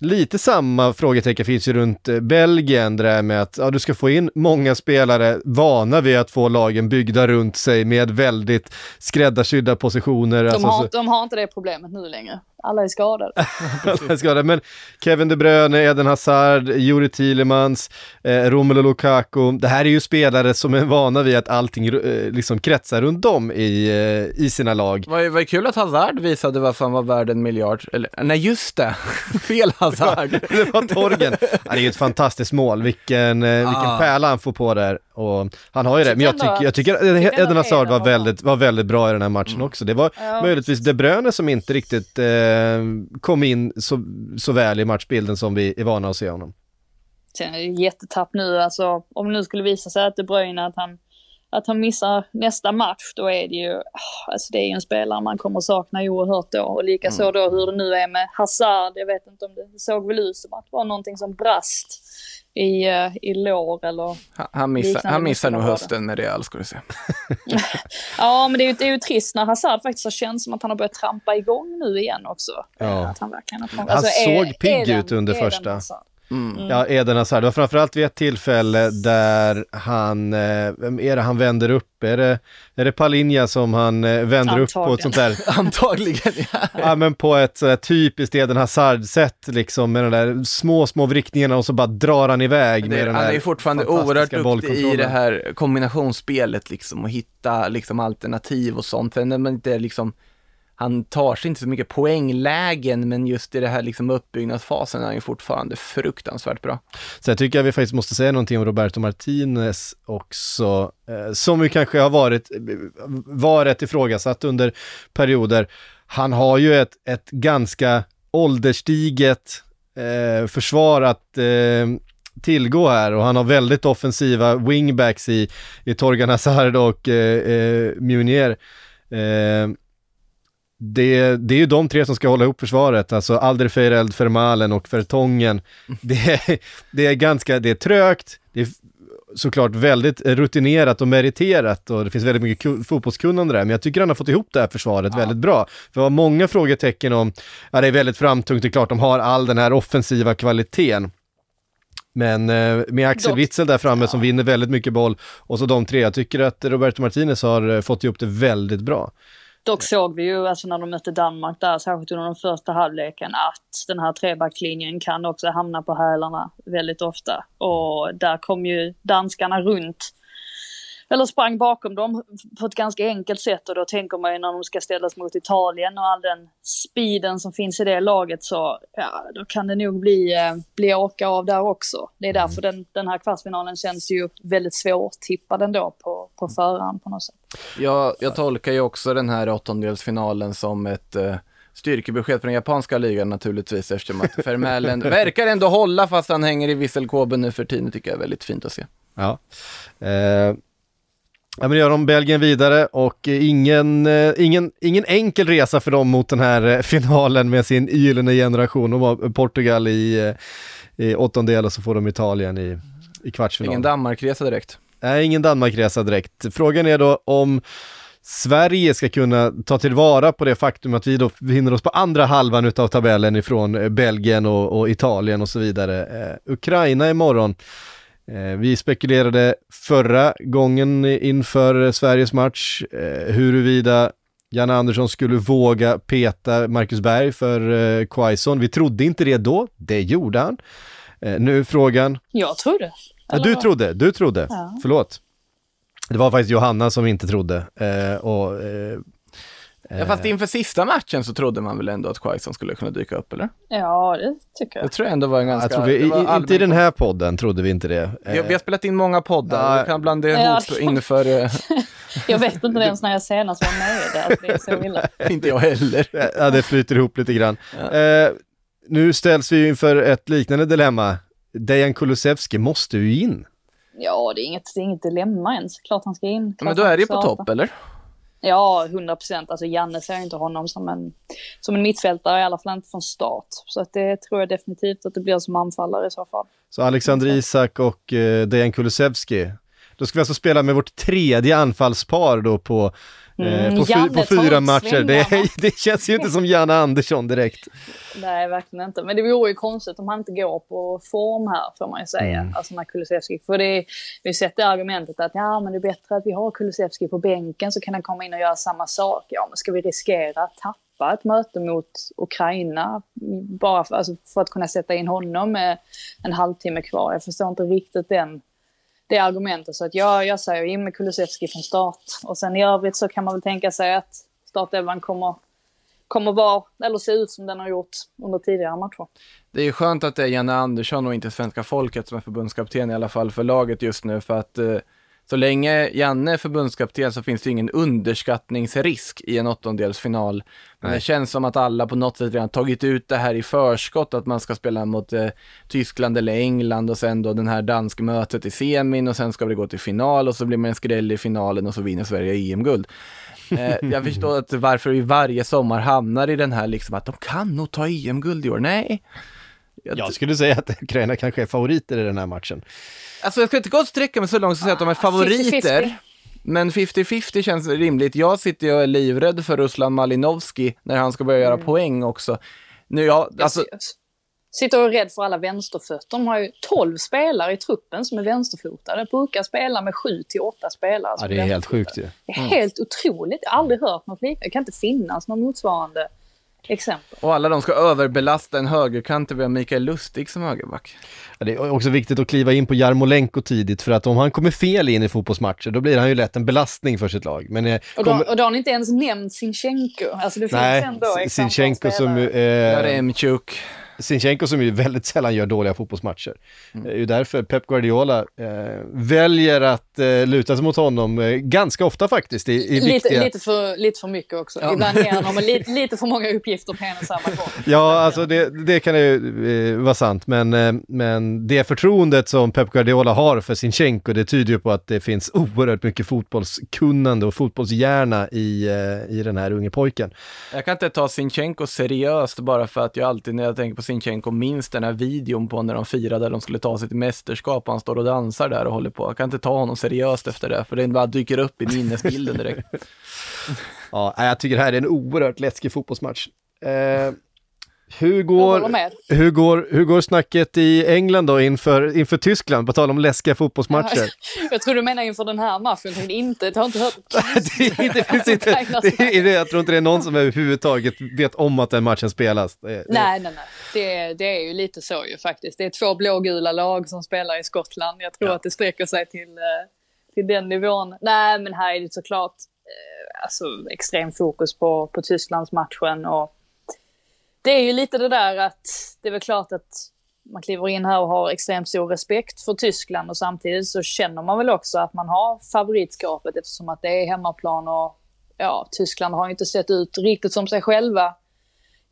lite samma frågetecken finns ju runt eh, Belgien, det där med att ja, du ska få in många spelare vana vid att få lagen byggda runt sig med väldigt skräddarsydda positioner. De alltså, har, så- de har inte det problemet nu längre. Alla är skadade. alla är skadade. Men Kevin De Bruyne, Eden Hazard, Juri Tillemans, eh, Romelu Lukaku. Det här är ju spelare som är vana vid att allting eh, liksom kretsar runt dem i, eh, i sina lag. Vad vad kul att Hazard visade varför han var värd en miljard. Eller, nej, just det. Fel Hazard. Det var Torgen. Ja, det är ju ett fantastiskt mål, vilken, eh, vilken Ah. pärla han får på där. Och han har ju det, men jag Tycker ändå tycker, jag att- tycker Eden Hazard var var väldigt, var väldigt bra i den här matchen också. Det var Ja. möjligtvis De Bruyne som inte riktigt eh, kom in så, så väl i matchbilden som vi är vana att se honom. Sen är det jättetapp nu. Alltså, om det nu skulle visa sig att De Bruyne att han, att han missar nästa match, då är det ju ah, alltså det är ju en spelare man kommer sakna oerhört då. Och likaså Mm. då hur det nu är med Hazard. Jag vet inte om det såg väl ut som att det var någonting som brast i, eh, i lår eller... Han- missar, han missar nog det hösten med Real, ska du se. Ja, men det är, ju, det är ju trist när Hazard faktiskt har känts som att han har börjat trampa igång nu igen också. Ja. Att han verkligen har kommit- Han är- såg pigg är den- ut under är den första. Mm. Ja, Eden Hazard. Det var framförallt vid ett tillfälle där han, eh, vem är det han vänder upp? Är det, är det Palinja som han eh, vänder upp på ett sånt där, Antagligen, ja. ja men på ett sådär typiskt Eden Hazard-sätt liksom med de där små, små vrickningarna och så bara drar han iväg med Det, den han är fortfarande oerhört duktig i det här kombinationsspelet liksom och hitta liksom alternativ och sånt. Sen när man inte är liksom han tar sig inte så mycket poänglägen, men just i det här liksom uppbyggnadsfasen är han ju fortfarande fruktansvärt bra. Sen tycker jag vi faktiskt måste säga någonting om Roberto Martinez också, eh, som ju kanske har varit, var rätt ifrågasatt under perioder. Han har ju ett, ett ganska ålderstiget eh, försvar att eh, tillgå här och han har väldigt offensiva wingbacks i, i Torgan Hazard och eh, eh, Munier. Eh, det, det är ju de tre som ska hålla ihop försvaret, alltså Alderweireld, Vermalen och Vertongen. Det, är- det är ganska, det är trögt, det är såklart väldigt rutinerat och meriterat och det finns väldigt mycket ku- fotbollskunnande där, men jag tycker han har fått ihop det här försvaret väldigt bra. För det var många frågetecken om, ja det är väldigt framtungt, det är klart de har all den här offensiva kvaliteten. Men eh, med Axel Witzel där framme som vinner väldigt mycket boll och så de tre, jag tycker att Roberto Martinez har eh, fått ihop det väldigt bra. Dock såg vi ju alltså när de mötte Danmark där, särskilt under den första halvleken, att den här trebacklinjen kan också hamna på hälarna väldigt ofta. Och där kom ju danskarna runt, eller sprang bakom dem på ett ganska enkelt sätt och då tänker man ju när de ska ställas mot Italien och all den speeden som finns i det laget så ja, då kan det nog bli, eh, bli åka av där också. Det är därför den, den här kvartsfinalen känns ju väldigt svårtippad ändå på, på förhand på något sätt. Jag, jag tolkar ju också den här åttondelsfinalen som ett eh, styrkebesked från den japanska ligan naturligtvis eftersom att Vermälen verkar ändå hålla fast han hänger i visselkåben nu för tiden. Tycker jag är väldigt fint att se. Ja. Eh, ja men det gör de Belgien vidare och eh, ingen, eh, ingen, ingen enkel resa för dem mot den här eh, finalen med sin gyllene generation. De var Portugal i, i åttondel och så får de Italien i, i kvartsfinal. Ingen Danmarkresa direkt. Nej, ingen Danmarkresa direkt. Frågan är då om Sverige ska kunna ta tillvara på det faktum att vi då befinner oss på andra halvan utav tabellen ifrån Belgien och, och Italien och så vidare. Ukraina imorgon. Eh, vi spekulerade förra gången inför Sveriges match eh, huruvida Janne Andersson skulle våga peta Marcus Berg för eh, Quaison. Vi trodde inte det då, det gjorde han. Nu frågan, Jag tror det. Ja, du trodde, du trodde. Ja. Förlåt. Det var faktiskt Johanna som inte trodde. Och, Ja, fast inför sista matchen så trodde man väl ändå att Quaison skulle kunna dyka upp, eller? Ja, det tycker jag. Det tror jag ändå var en ganska... jag tror vi, det i, var i, inte i allmän- den här podden trodde vi inte det. Vi, vi har spelat in många poddar, Ja. vi kan blanda Ja. ihop inför... eh, Jag vet inte ens när jag senast var med där, att det är så illa. inte jag heller. ja, det flyter ihop lite grann. Ja. Eh, nu ställs vi inför ett liknande dilemma. Dejan Kulusevski måste ju in. Ja, det är inget, det är inget dilemma ens. Klart han ska in. Men Klart då han är det ju på topp, eller? Ja, 100 procent. Alltså Janne ser inte honom som en, som en mittfältare, i alla fall inte från start. Så att det tror jag definitivt att det blir som anfallare i så fall. Så Alexander Isak och eh, Dejan Kulusevski. Då ska vi alltså spela med vårt tredje anfallspar då på, Mm, på, fy, på fyra matcher. Det, det känns ju inte som Janne Andersson direkt. Nej, verkligen inte. Men det vore ju konstigt om han inte går på form här, får man ju säga. Mm. Alltså med Kulusevski. För det, vi har sett det argumentet att ja, men det är bättre att vi har Kulusevski på bänken så kan han komma in och göra samma sak. Ja, men ska vi riskera att tappa ett möte mot Ukraina bara för, alltså för att kunna sätta in honom med en halvtimme kvar? Jag förstår inte riktigt den, det argumentet. Så att jag, jag säger in med Kulusevski från start. Och sen i övrigt så kan man väl tänka sig att startelvan kommer kommer vara, eller se ut som den har gjort under tidigare matcher. Det är ju skönt att det är Janne Andersson och inte svenska folket som är förbundskapten i alla fall för laget just nu för att eh, så länge Janne är förbundskapten så finns det ingen underskattningsrisk i en åttondelsfinal. Men Nej. det känns som att alla på något sätt redan tagit ut det här i förskott att man ska spela mot eh, Tyskland eller England och sen då den här danskmötet i semin och sen ska det gå till final och så blir man en skräll i finalen och så vinner Sverige EM-guld. Eh, jag förstår att varför vi varje sommar hamnar i den här liksom att de kan nog ta EM-guld i år. Nej. Jag, Jag skulle säga att Ukraina kanske är favoriter i den här matchen. Alltså jag ska inte gå och sträcka mig så långt som att säga att de är favoriter. 50-50. Men 50-50 känns rimligt. Jag sitter ju och är livrädd för Ruslan Malinovski när han ska börja göra poäng också. Nu, ja, alltså, Jag sitter och är rädd för alla vänsterfötter. De har ju 12 spelare i truppen som är vänsterfotade. Brukar spela med 7 till 8 spelare. Ja, det är helt sjukt ju. Det är helt otroligt. Jag har aldrig hört något liknande. Det kan inte finnas någon motsvarande exempel. Och alla de ska överbelasta en högerkant där vi har Mikael Lustig som högerback. Ja, Det är också viktigt att kliva in på Jarmolenko tidigt för att om han kommer fel in i fotbollsmatcher då blir han ju lätt en belastning för sitt lag. Men eh, Och då, kommer- och då har ni inte ens nämnt Sinchenko. Alltså det finns Nej, ändå Sinchenko som, eh, Jaremchuk. Sinchenko som ju väldigt sällan gör dåliga fotbollsmatcher. Mm. Det är ju därför Pep Guardiola eh, väljer att eh, luta sig mot honom eh, ganska ofta faktiskt i, i Lite, viktiga... lite, för, lite för mycket också. Ja. Ibland ger han honom lite, lite för många uppgifter på en och samma gång. Ja, alltså det, det kan ju eh, vara sant, men, eh, men det förtroendet som Pep Guardiola har för Sinchenko, det tyder ju på att det finns oerhört mycket fotbollskunnande och fotbollshjärna i, eh, i den här unge pojken. Jag kan inte ta Sinchenko seriöst bara för att jag alltid när jag tänker på Sinchenko minns den här videon på när de firade, de skulle ta sitt mästerskap och han står och dansar där och håller på. Jag kan inte ta honom seriöst efter det, för den bara dyker upp i minnesbilden direkt. Ja, jag tycker det här är en oerhört läskig fotbollsmatch. Eh, hur går, hur, går, hur går snacket i England då inför, inför Tyskland, på tal om läskiga fotbollsmatcher? Jag tror du menar inför den här matchen. Jag inte, jag har inte hört det inte, finns inte, det är, jag tror inte det är någon som överhuvudtaget vet om att den matchen spelas. Det, det, Nej, nej, nej. Det, det är ju lite så ju faktiskt. Det är två blågula lag som spelar i Skottland. Jag tror Ja. att det sträcker sig till, eh, till den nivån. Nej, men här är det såklart eh, alltså, extrem fokus på, på Tysklandsmatchen. Och det är ju lite det där att det är väl klart att man kliver in här och har extremt stor respekt för Tyskland och samtidigt så känner man väl också att man har favoritskapet eftersom att det är hemmaplan och ja, Tyskland har ju inte sett ut riktigt som sig själva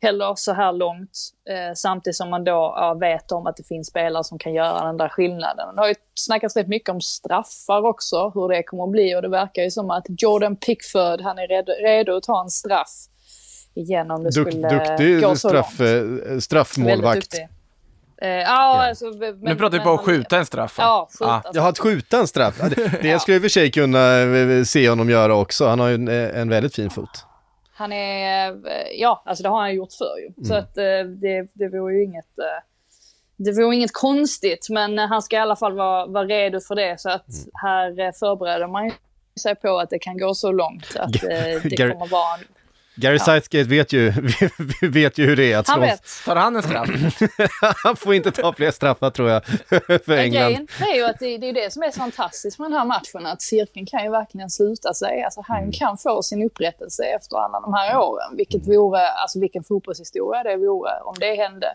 heller så här långt. Eh, samtidigt som man då ja, vet om att det finns spelare som kan göra den där skillnaden. Det har ju snackats rätt mycket om straffar också, hur det kommer att bli och det verkar ju som att Jordan Pickford, han är redo, redo att ta en straff igen om det Duk, skulle duktig gå så straff, långt. eh, straffmålvakt. Eh, ja, alltså, men, nu pratar vi på att skjuta en straff. va? Ja, skjuta. Ah. Jag har att skjuta en straff. Det, skulle jag i och för sig kunna eh, se honom göra också. Han har ju en, en väldigt fin fot. Han är, ja, alltså det har han gjort förr ju. Så Mm. att eh, det, det vore ju inget, det vore inget konstigt. Men han ska i alla fall vara, vara redo för det. Så att Mm. här förbereder man sig på att det kan gå så långt att det kommer vara en... Gary Ja. Southgate vet ju, vet ju hur det är att Han vet. Tar han en straff? han får inte ta fler straffar tror jag, för England. grejen är ju att det, det är det som är så fantastiskt med den här matchen, att cirkeln kan ju verkligen sluta sig. Alltså han Mm. kan få sin upprättelse efter alla de här åren, vilket vore, alltså vilken fotbollshistoria det vore om det hände.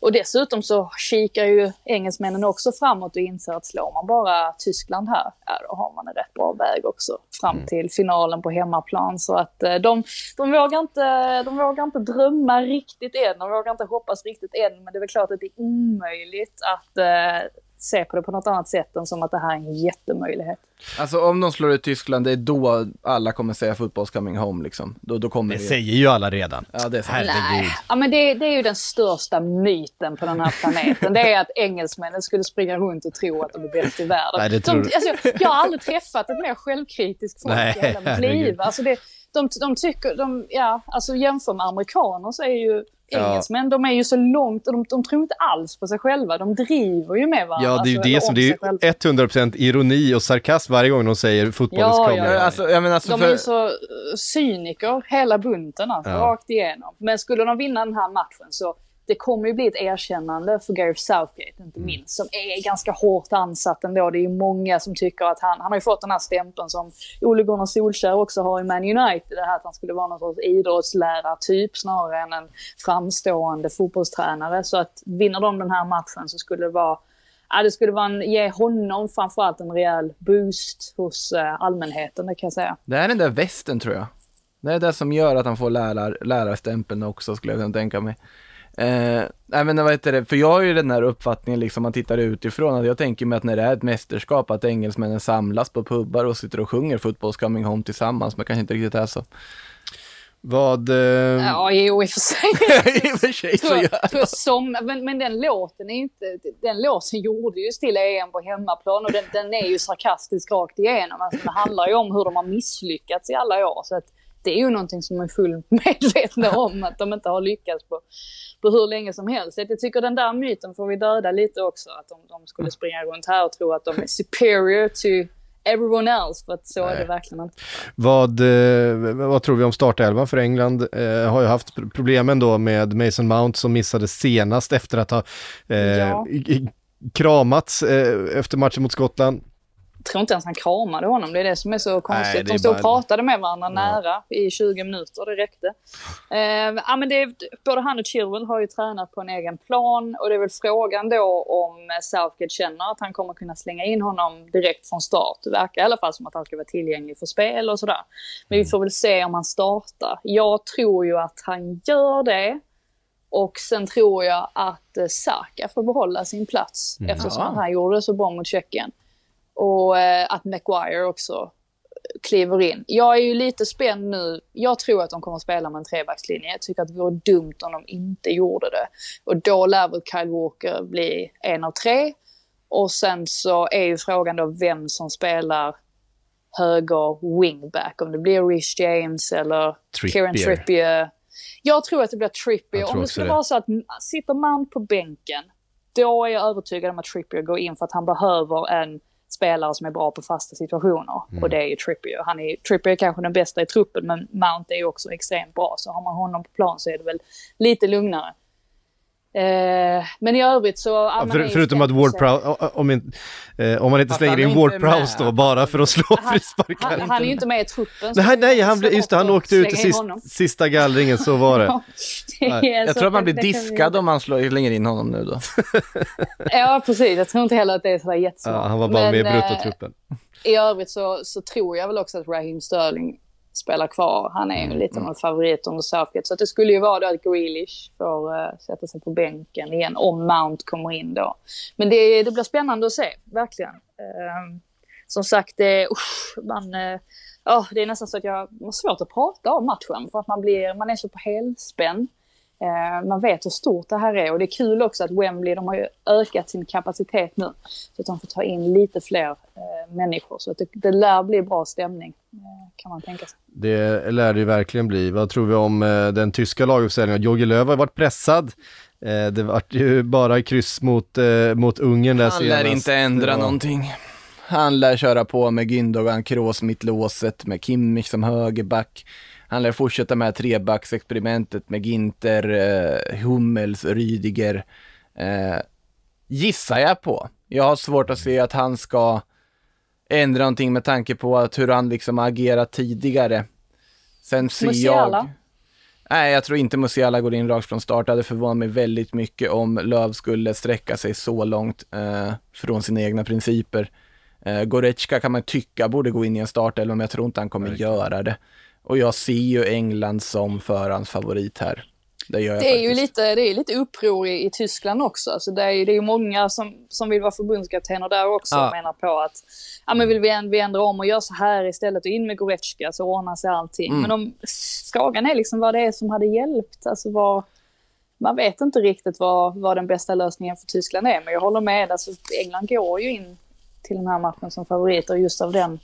Och dessutom så kikar ju engelsmännen också framåt och inser att slår man bara Tyskland här, ja då har man en rätt bra väg också fram Mm. till finalen på hemmaplan. Så att eh, de, de, vågar inte, de vågar inte drömma riktigt än, de vågar inte hoppas riktigt än, men det är väl klart att det är omöjligt att eh, se på det på något annat sätt än som att det här är en jättemöjlighet. Alltså om de slår ut Tyskland, det är då alla kommer säga football's coming home liksom. Då, då kommer Det det. säger ju alla redan. Ja, det är. Herregud. Nej, ja, men det, det är ju den största myten på den här planeten. Det är att engelsmännen skulle springa runt och tro att de är bäst i världen. Nej, det tror de, alltså, jag har aldrig träffat ett mer självkritiskt folk Nej, i hela mitt liv. Alltså det, de, de tycker, de, ja, alltså jämför med amerikaner så är ju Ja. engelsmän, de är ju så långt och de, de tror inte alls på sig själva. De driver ju med varandra. Ja, det är ju alltså, det som, om det är ju 100% ironi och sarkasm varje gång de säger fotboll Ja, ja, Ja, alltså, jag menar, alltså, De för, är ju så eh, cyniker hela bunten, alltså, Ja. rakt igenom. Men skulle de vinna den här matchen så det kommer ju bli ett erkännande för Gareth Southgate, Mm. inte minst, som är ganska hårt ansatt ändå. Det är ju många som tycker att han, han har ju fått den här stämpeln som Ole Gunnar Solskjaer också har i Man United, det här att han skulle vara någon sorts idrottslärartyp snarare än en framstående fotbollstränare. Så att vinner de den här matchen så skulle det vara Ja, det skulle vara en, ge honom framförallt en rejäl boost hos eh, allmänheten, det kan jag säga. det är den där västen tror jag. Det är det som gör att han får lärar, lärarstämpeln också skulle jag kunna tänka mig. Eh, nej men vad heter det, för jag har ju den här uppfattningen liksom, man tittar utifrån, att jag tänker mig att när det är ett mästerskap, att engelsmännen samlas på pubbar och sitter och sjunger Football's coming home tillsammans, men kanske inte riktigt är så. Vad... Eh, Ja, jo i och för sig. I och för sig så gör jag- som, men, men den låten är inte, den låten gjordes till EM på hemmaplan och den, den är ju sarkastisk rakt igenom. Alltså, det handlar ju om hur de har misslyckats i alla år. Så att det är ju någonting som de är fullt medvetna om, att de inte har lyckats på, på hur länge som helst. Jag tycker den där myten får vi döda lite också, att de, de skulle springa runt här och tro att de är superior to everyone else, för att så Nej. är det verkligen inte. Vad, eh, vad tror vi om startelvan för England? Eh, har ju haft problemen då med Mason Mount som missade senast efter att ha eh, ja. kramats eh, efter matchen mot Skottland tror inte ens han kramade honom. Det är det som är så konstigt. Nej, de stod och pratade med varandra ja. nära i 20 minuter, det räckte. Eh, ja, men det, både han och Chilwell har ju tränat på en egen plan och det är väl frågan då om Southgate känner att han kommer kunna slänga in honom direkt från start. Det verkar i alla fall som att han ska vara tillgänglig för spel och sådär. Men vi mm. får väl se om han startar. Jag tror ju att han gör det. Och sen tror jag att eh, Saka får behålla sin plats mm. eftersom han gjorde så bra mot Tjeckien. Och eh, att Maguire också kliver in. Jag är ju lite spänd nu. Jag tror att de kommer att spela med en trebackslinje. Jag tycker att det vore dumt om de inte gjorde det. Och då lär väl Kyle Walker bli en av tre. Och sen så är ju frågan då vem som spelar höger wingback. Om det blir Rich James eller Trippier. Kieran Trippier. Jag tror att det blir Trippier. Om det skulle det. vara så att sitter man på bänken, då är jag övertygad om att Trippier går in för att han behöver en spelare som är bra på fasta situationer. Mm. Och det är ju Trippier. Han är, Trippier är kanske den bästa i truppen men Mount är ju också extremt bra. Så har man honom på plan så är det väl lite lugnare. Eh, men i övrigt så... Ja, för, förutom att Ward Prowse, om, eh, om man inte slänger in Ward Prowse då, bara för att slå frisparkar. Han, han, är ju inte med i truppen. Nej, nej han, just det, han åkte ut i sist, sista gallringen, så var det. det jag tror att man blir diskad om man slänger in honom nu då. ja, precis. Jag tror inte heller att det är sådär jättesmart. Ja, han var bara men, med i bruttotruppen. Eh, I övrigt så, så tror jag väl också att Raheem Sterling spelar kvar. Han är ju mm. lite av en favorit under Southgate. Så det skulle ju vara då att Grealish får uh, sätta sig på bänken igen om Mount kommer in då. Men det, det blir spännande att se, verkligen. Uh, som sagt, det, usch, man, uh, det är nästan så att jag har svårt att prata om matchen för att man, blir, man är så på helspänn. Eh, man vet hur stort det här är och det är kul också att Wembley, de har ju ökat sin kapacitet nu. Så att de får ta in lite fler eh, människor. Så att det, det lär bli bra stämning, eh, kan man tänka sig. Det lär det ju verkligen bli. Vad tror vi om den tyska laguppställningen? Jogi Löw har varit pressad. det vart ju bara kryss mot, mot Ungern där Han lär inte ändra var... någonting. Han lär köra på med Gündogan, Kroos mittlåset, med Kimmich som högerback. Han lär fortsätta med trebacksexperimentet med Ginter, eh, Hummels, Rydiger. Eh, gissar jag på. Jag har svårt att se att han ska ändra någonting med tanke på att hur han liksom agerat tidigare. Sen ser Musiala. jag... Nej, jag tror inte Musiala går in rakt från start. Det hade förvånat mig väldigt mycket om Löv skulle sträcka sig så långt eh, från sina egna principer. Eh, Goretzka kan man tycka borde gå in i en startelva, men jag tror inte han kommer Verkligen. göra det. Och jag ser ju England som förhandsfavorit här. Det, gör jag det är ju lite, det är lite uppror i, i Tyskland också. Alltså det, är, det är många som, som vill vara förbundskaptener där också ja. och menar på att ja, men vill vi, vi ändra om och göra så här istället och in med Goretzka så ordnar sig allting. Mm. Men om, frågan är liksom vad det är som hade hjälpt. Alltså vad, man vet inte riktigt vad, vad den bästa lösningen för Tyskland är. Men jag håller med, alltså, England går ju in till den här matchen som favoriter just av den,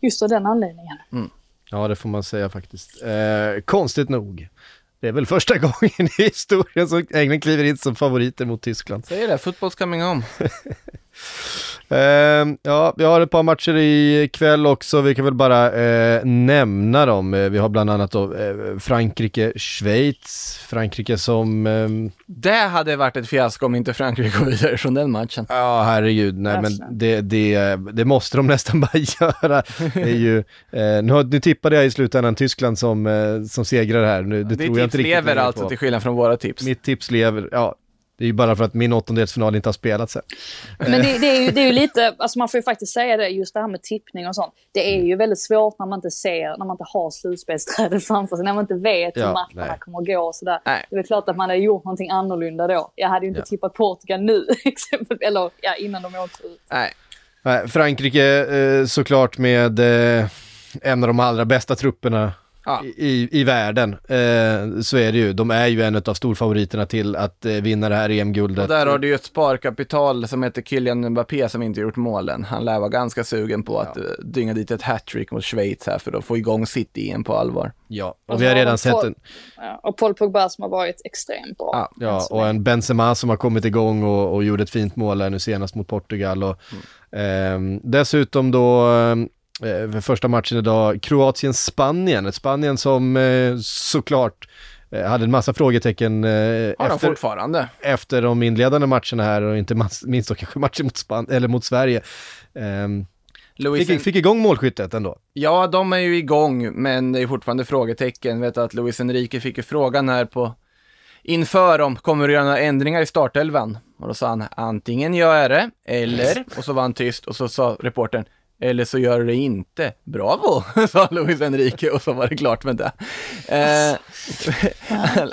just av den anledningen. Mm. Ja, det får man säga faktiskt. Eh, konstigt nog. Det är väl första gången i historien som England kliver in som favoriter mot Tyskland. Säger det, football's coming home. Uh, ja, vi har ett par matcher ikväll också, vi kan väl bara uh, nämna dem. Uh, vi har bland annat då eh, Frankrike-Schweiz, Frankrike som... Ehm, det hade varit ett fiasko om inte Frankrike går vidare från den matchen. Ja, herregud, nej men det, det, det måste de nästan bara göra. Det är ju, nu, nu tippade jag i slutändan Tyskland som, som segrar här. Nu, det tror jag inte riktigt lever alltså till skillnad från våra tips. Mitt tips lever, ja det är ju bara för att min åttondelsfinal inte har spelats än. Men det, det, är ju, det är ju lite, alltså man får ju faktiskt säga det, just det här med tippning och sånt. Det är ju väldigt svårt när man inte ser, när man inte har slutspelsträdet framför sig, när man inte vet hur matcherna nej. kommer att gå och sådär. Nej. Det är väl klart att man hade gjort någonting annorlunda då. Jag hade ju inte ja. tippat Portugal nu, exempel, eller ja, innan de åkte ut. Nej. nej Frankrike eh, såklart med eh, en av de allra bästa trupperna Ja. i, i världen. Eh, så är det ju. De är ju en av storfavoriterna till att eh, vinna det här Och EM-guldet. där har du ju ett sparkapital som heter Kylian Mbappé som inte gjort målen. Han lär vara ganska sugen på att Ja. eh, dynga dit ett hattrick mot Schweiz här för att få igång sitt EM på allvar. Ja, Och och vi har redan sett Paul- en, Ja, och Paul Pogba som har varit extremt bra. Ja, ja, och en Benzema som har kommit igång och, och gjorde ett fint mål här nu senast mot Portugal. Och, ehm, dessutom då eh, för första matchen idag, Kroatien-Spanien. Spanien som eh, såklart eh, hade en massa frågetecken eh, efter, fortfarande. efter de inledande matcherna här och inte minst då kanske matchen mot, Span- eller mot Sverige. Ehm, Luis fick, fick igång målskyttet ändå. Ja, de är ju igång, men det är fortfarande frågetecken. Vet att Luis Enrique fick ju frågan här på inför om kommer du göra några ändringar i startelvan? Och då sa han antingen gör jag det, eller, och så var han tyst och så sa reportern, eller så gör du det inte. Bravo, sa Luis Enrique och så var det klart med det. Eh,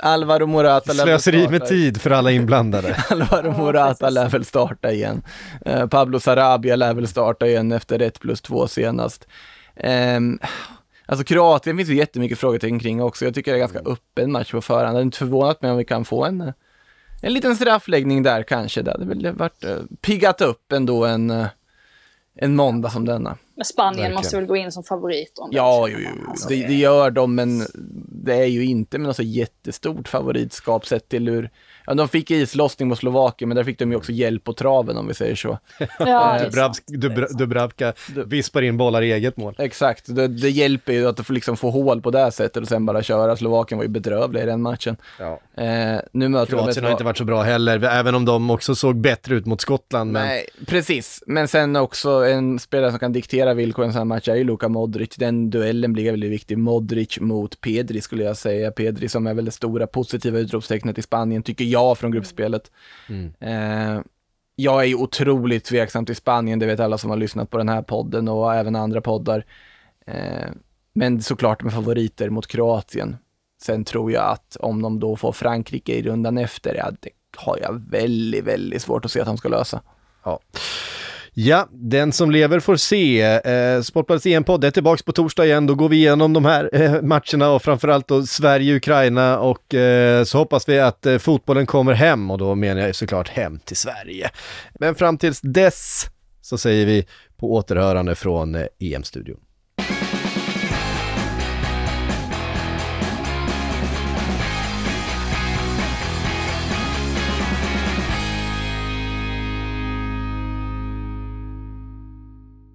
Alvaro Morata lär väl Slöseri med starta- tid för alla inblandade. Alvaro Morata lär väl starta igen. Eh, Pablo Sarabia lär väl starta igen efter 1 plus 2 senast. Ehm, alltså Kroatien finns ju jättemycket frågetecken kring också. Jag tycker det är ganska öppen match på förhand. Det är inte förvånat mig om vi kan få en, eh, en liten straffläggning där kanske. Det hade väl varit uh, piggat upp ändå en, eh, en måndag som denna. Men Spanien Verkligen. måste väl gå in som favoriter. ändå, Ja, jo, jo, Alltså, det, det gör de, men det är ju inte med något så jättestort favoritskap sett till hur, ja de fick islossning mot Slovakien, men där fick de ju också hjälp på traven om vi säger så. Ja. Dubravsk, Dubra- Dubravka vispar in bollar i eget mål. Exakt, det, det hjälper ju att få liksom få hål på det här sättet och sen bara köra. Slovakien var ju bedrövliga i den matchen. Ja. Eh, nu möter de Kroatien har lag- inte varit så bra heller, även om de också såg bättre ut mot Skottland. Men Nej, precis. Men sen också en spelare som kan diktera villkoren i en sån här match är ju Luka Modric. Den duellen blir väldigt viktig. Modric mot Pedri skulle jag säga. Pedri som är väl det stora positiva utropstecknet i Spanien, tycker jag, från gruppspelet. Mm. Eh, jag är ju otroligt tveksam till Spanien, det vet alla som har lyssnat på den här podden och även andra poddar. Eh, men såklart med favoriter mot Kroatien. Sen tror jag att om de då får Frankrike i rundan efter, ja, det har jag väldigt, väldigt svårt att se att de ska lösa. Ja, Ja, den som lever får se. Eh, Sportbladets EM-podd är tillbaka på torsdag igen. Då går vi igenom de här eh, matcherna och framförallt då Sverige-Ukraina och eh, så hoppas vi att eh, fotbollen kommer hem och då menar jag såklart hem till Sverige. Men fram tills dess så säger vi på återhörande från eh, EM-studion.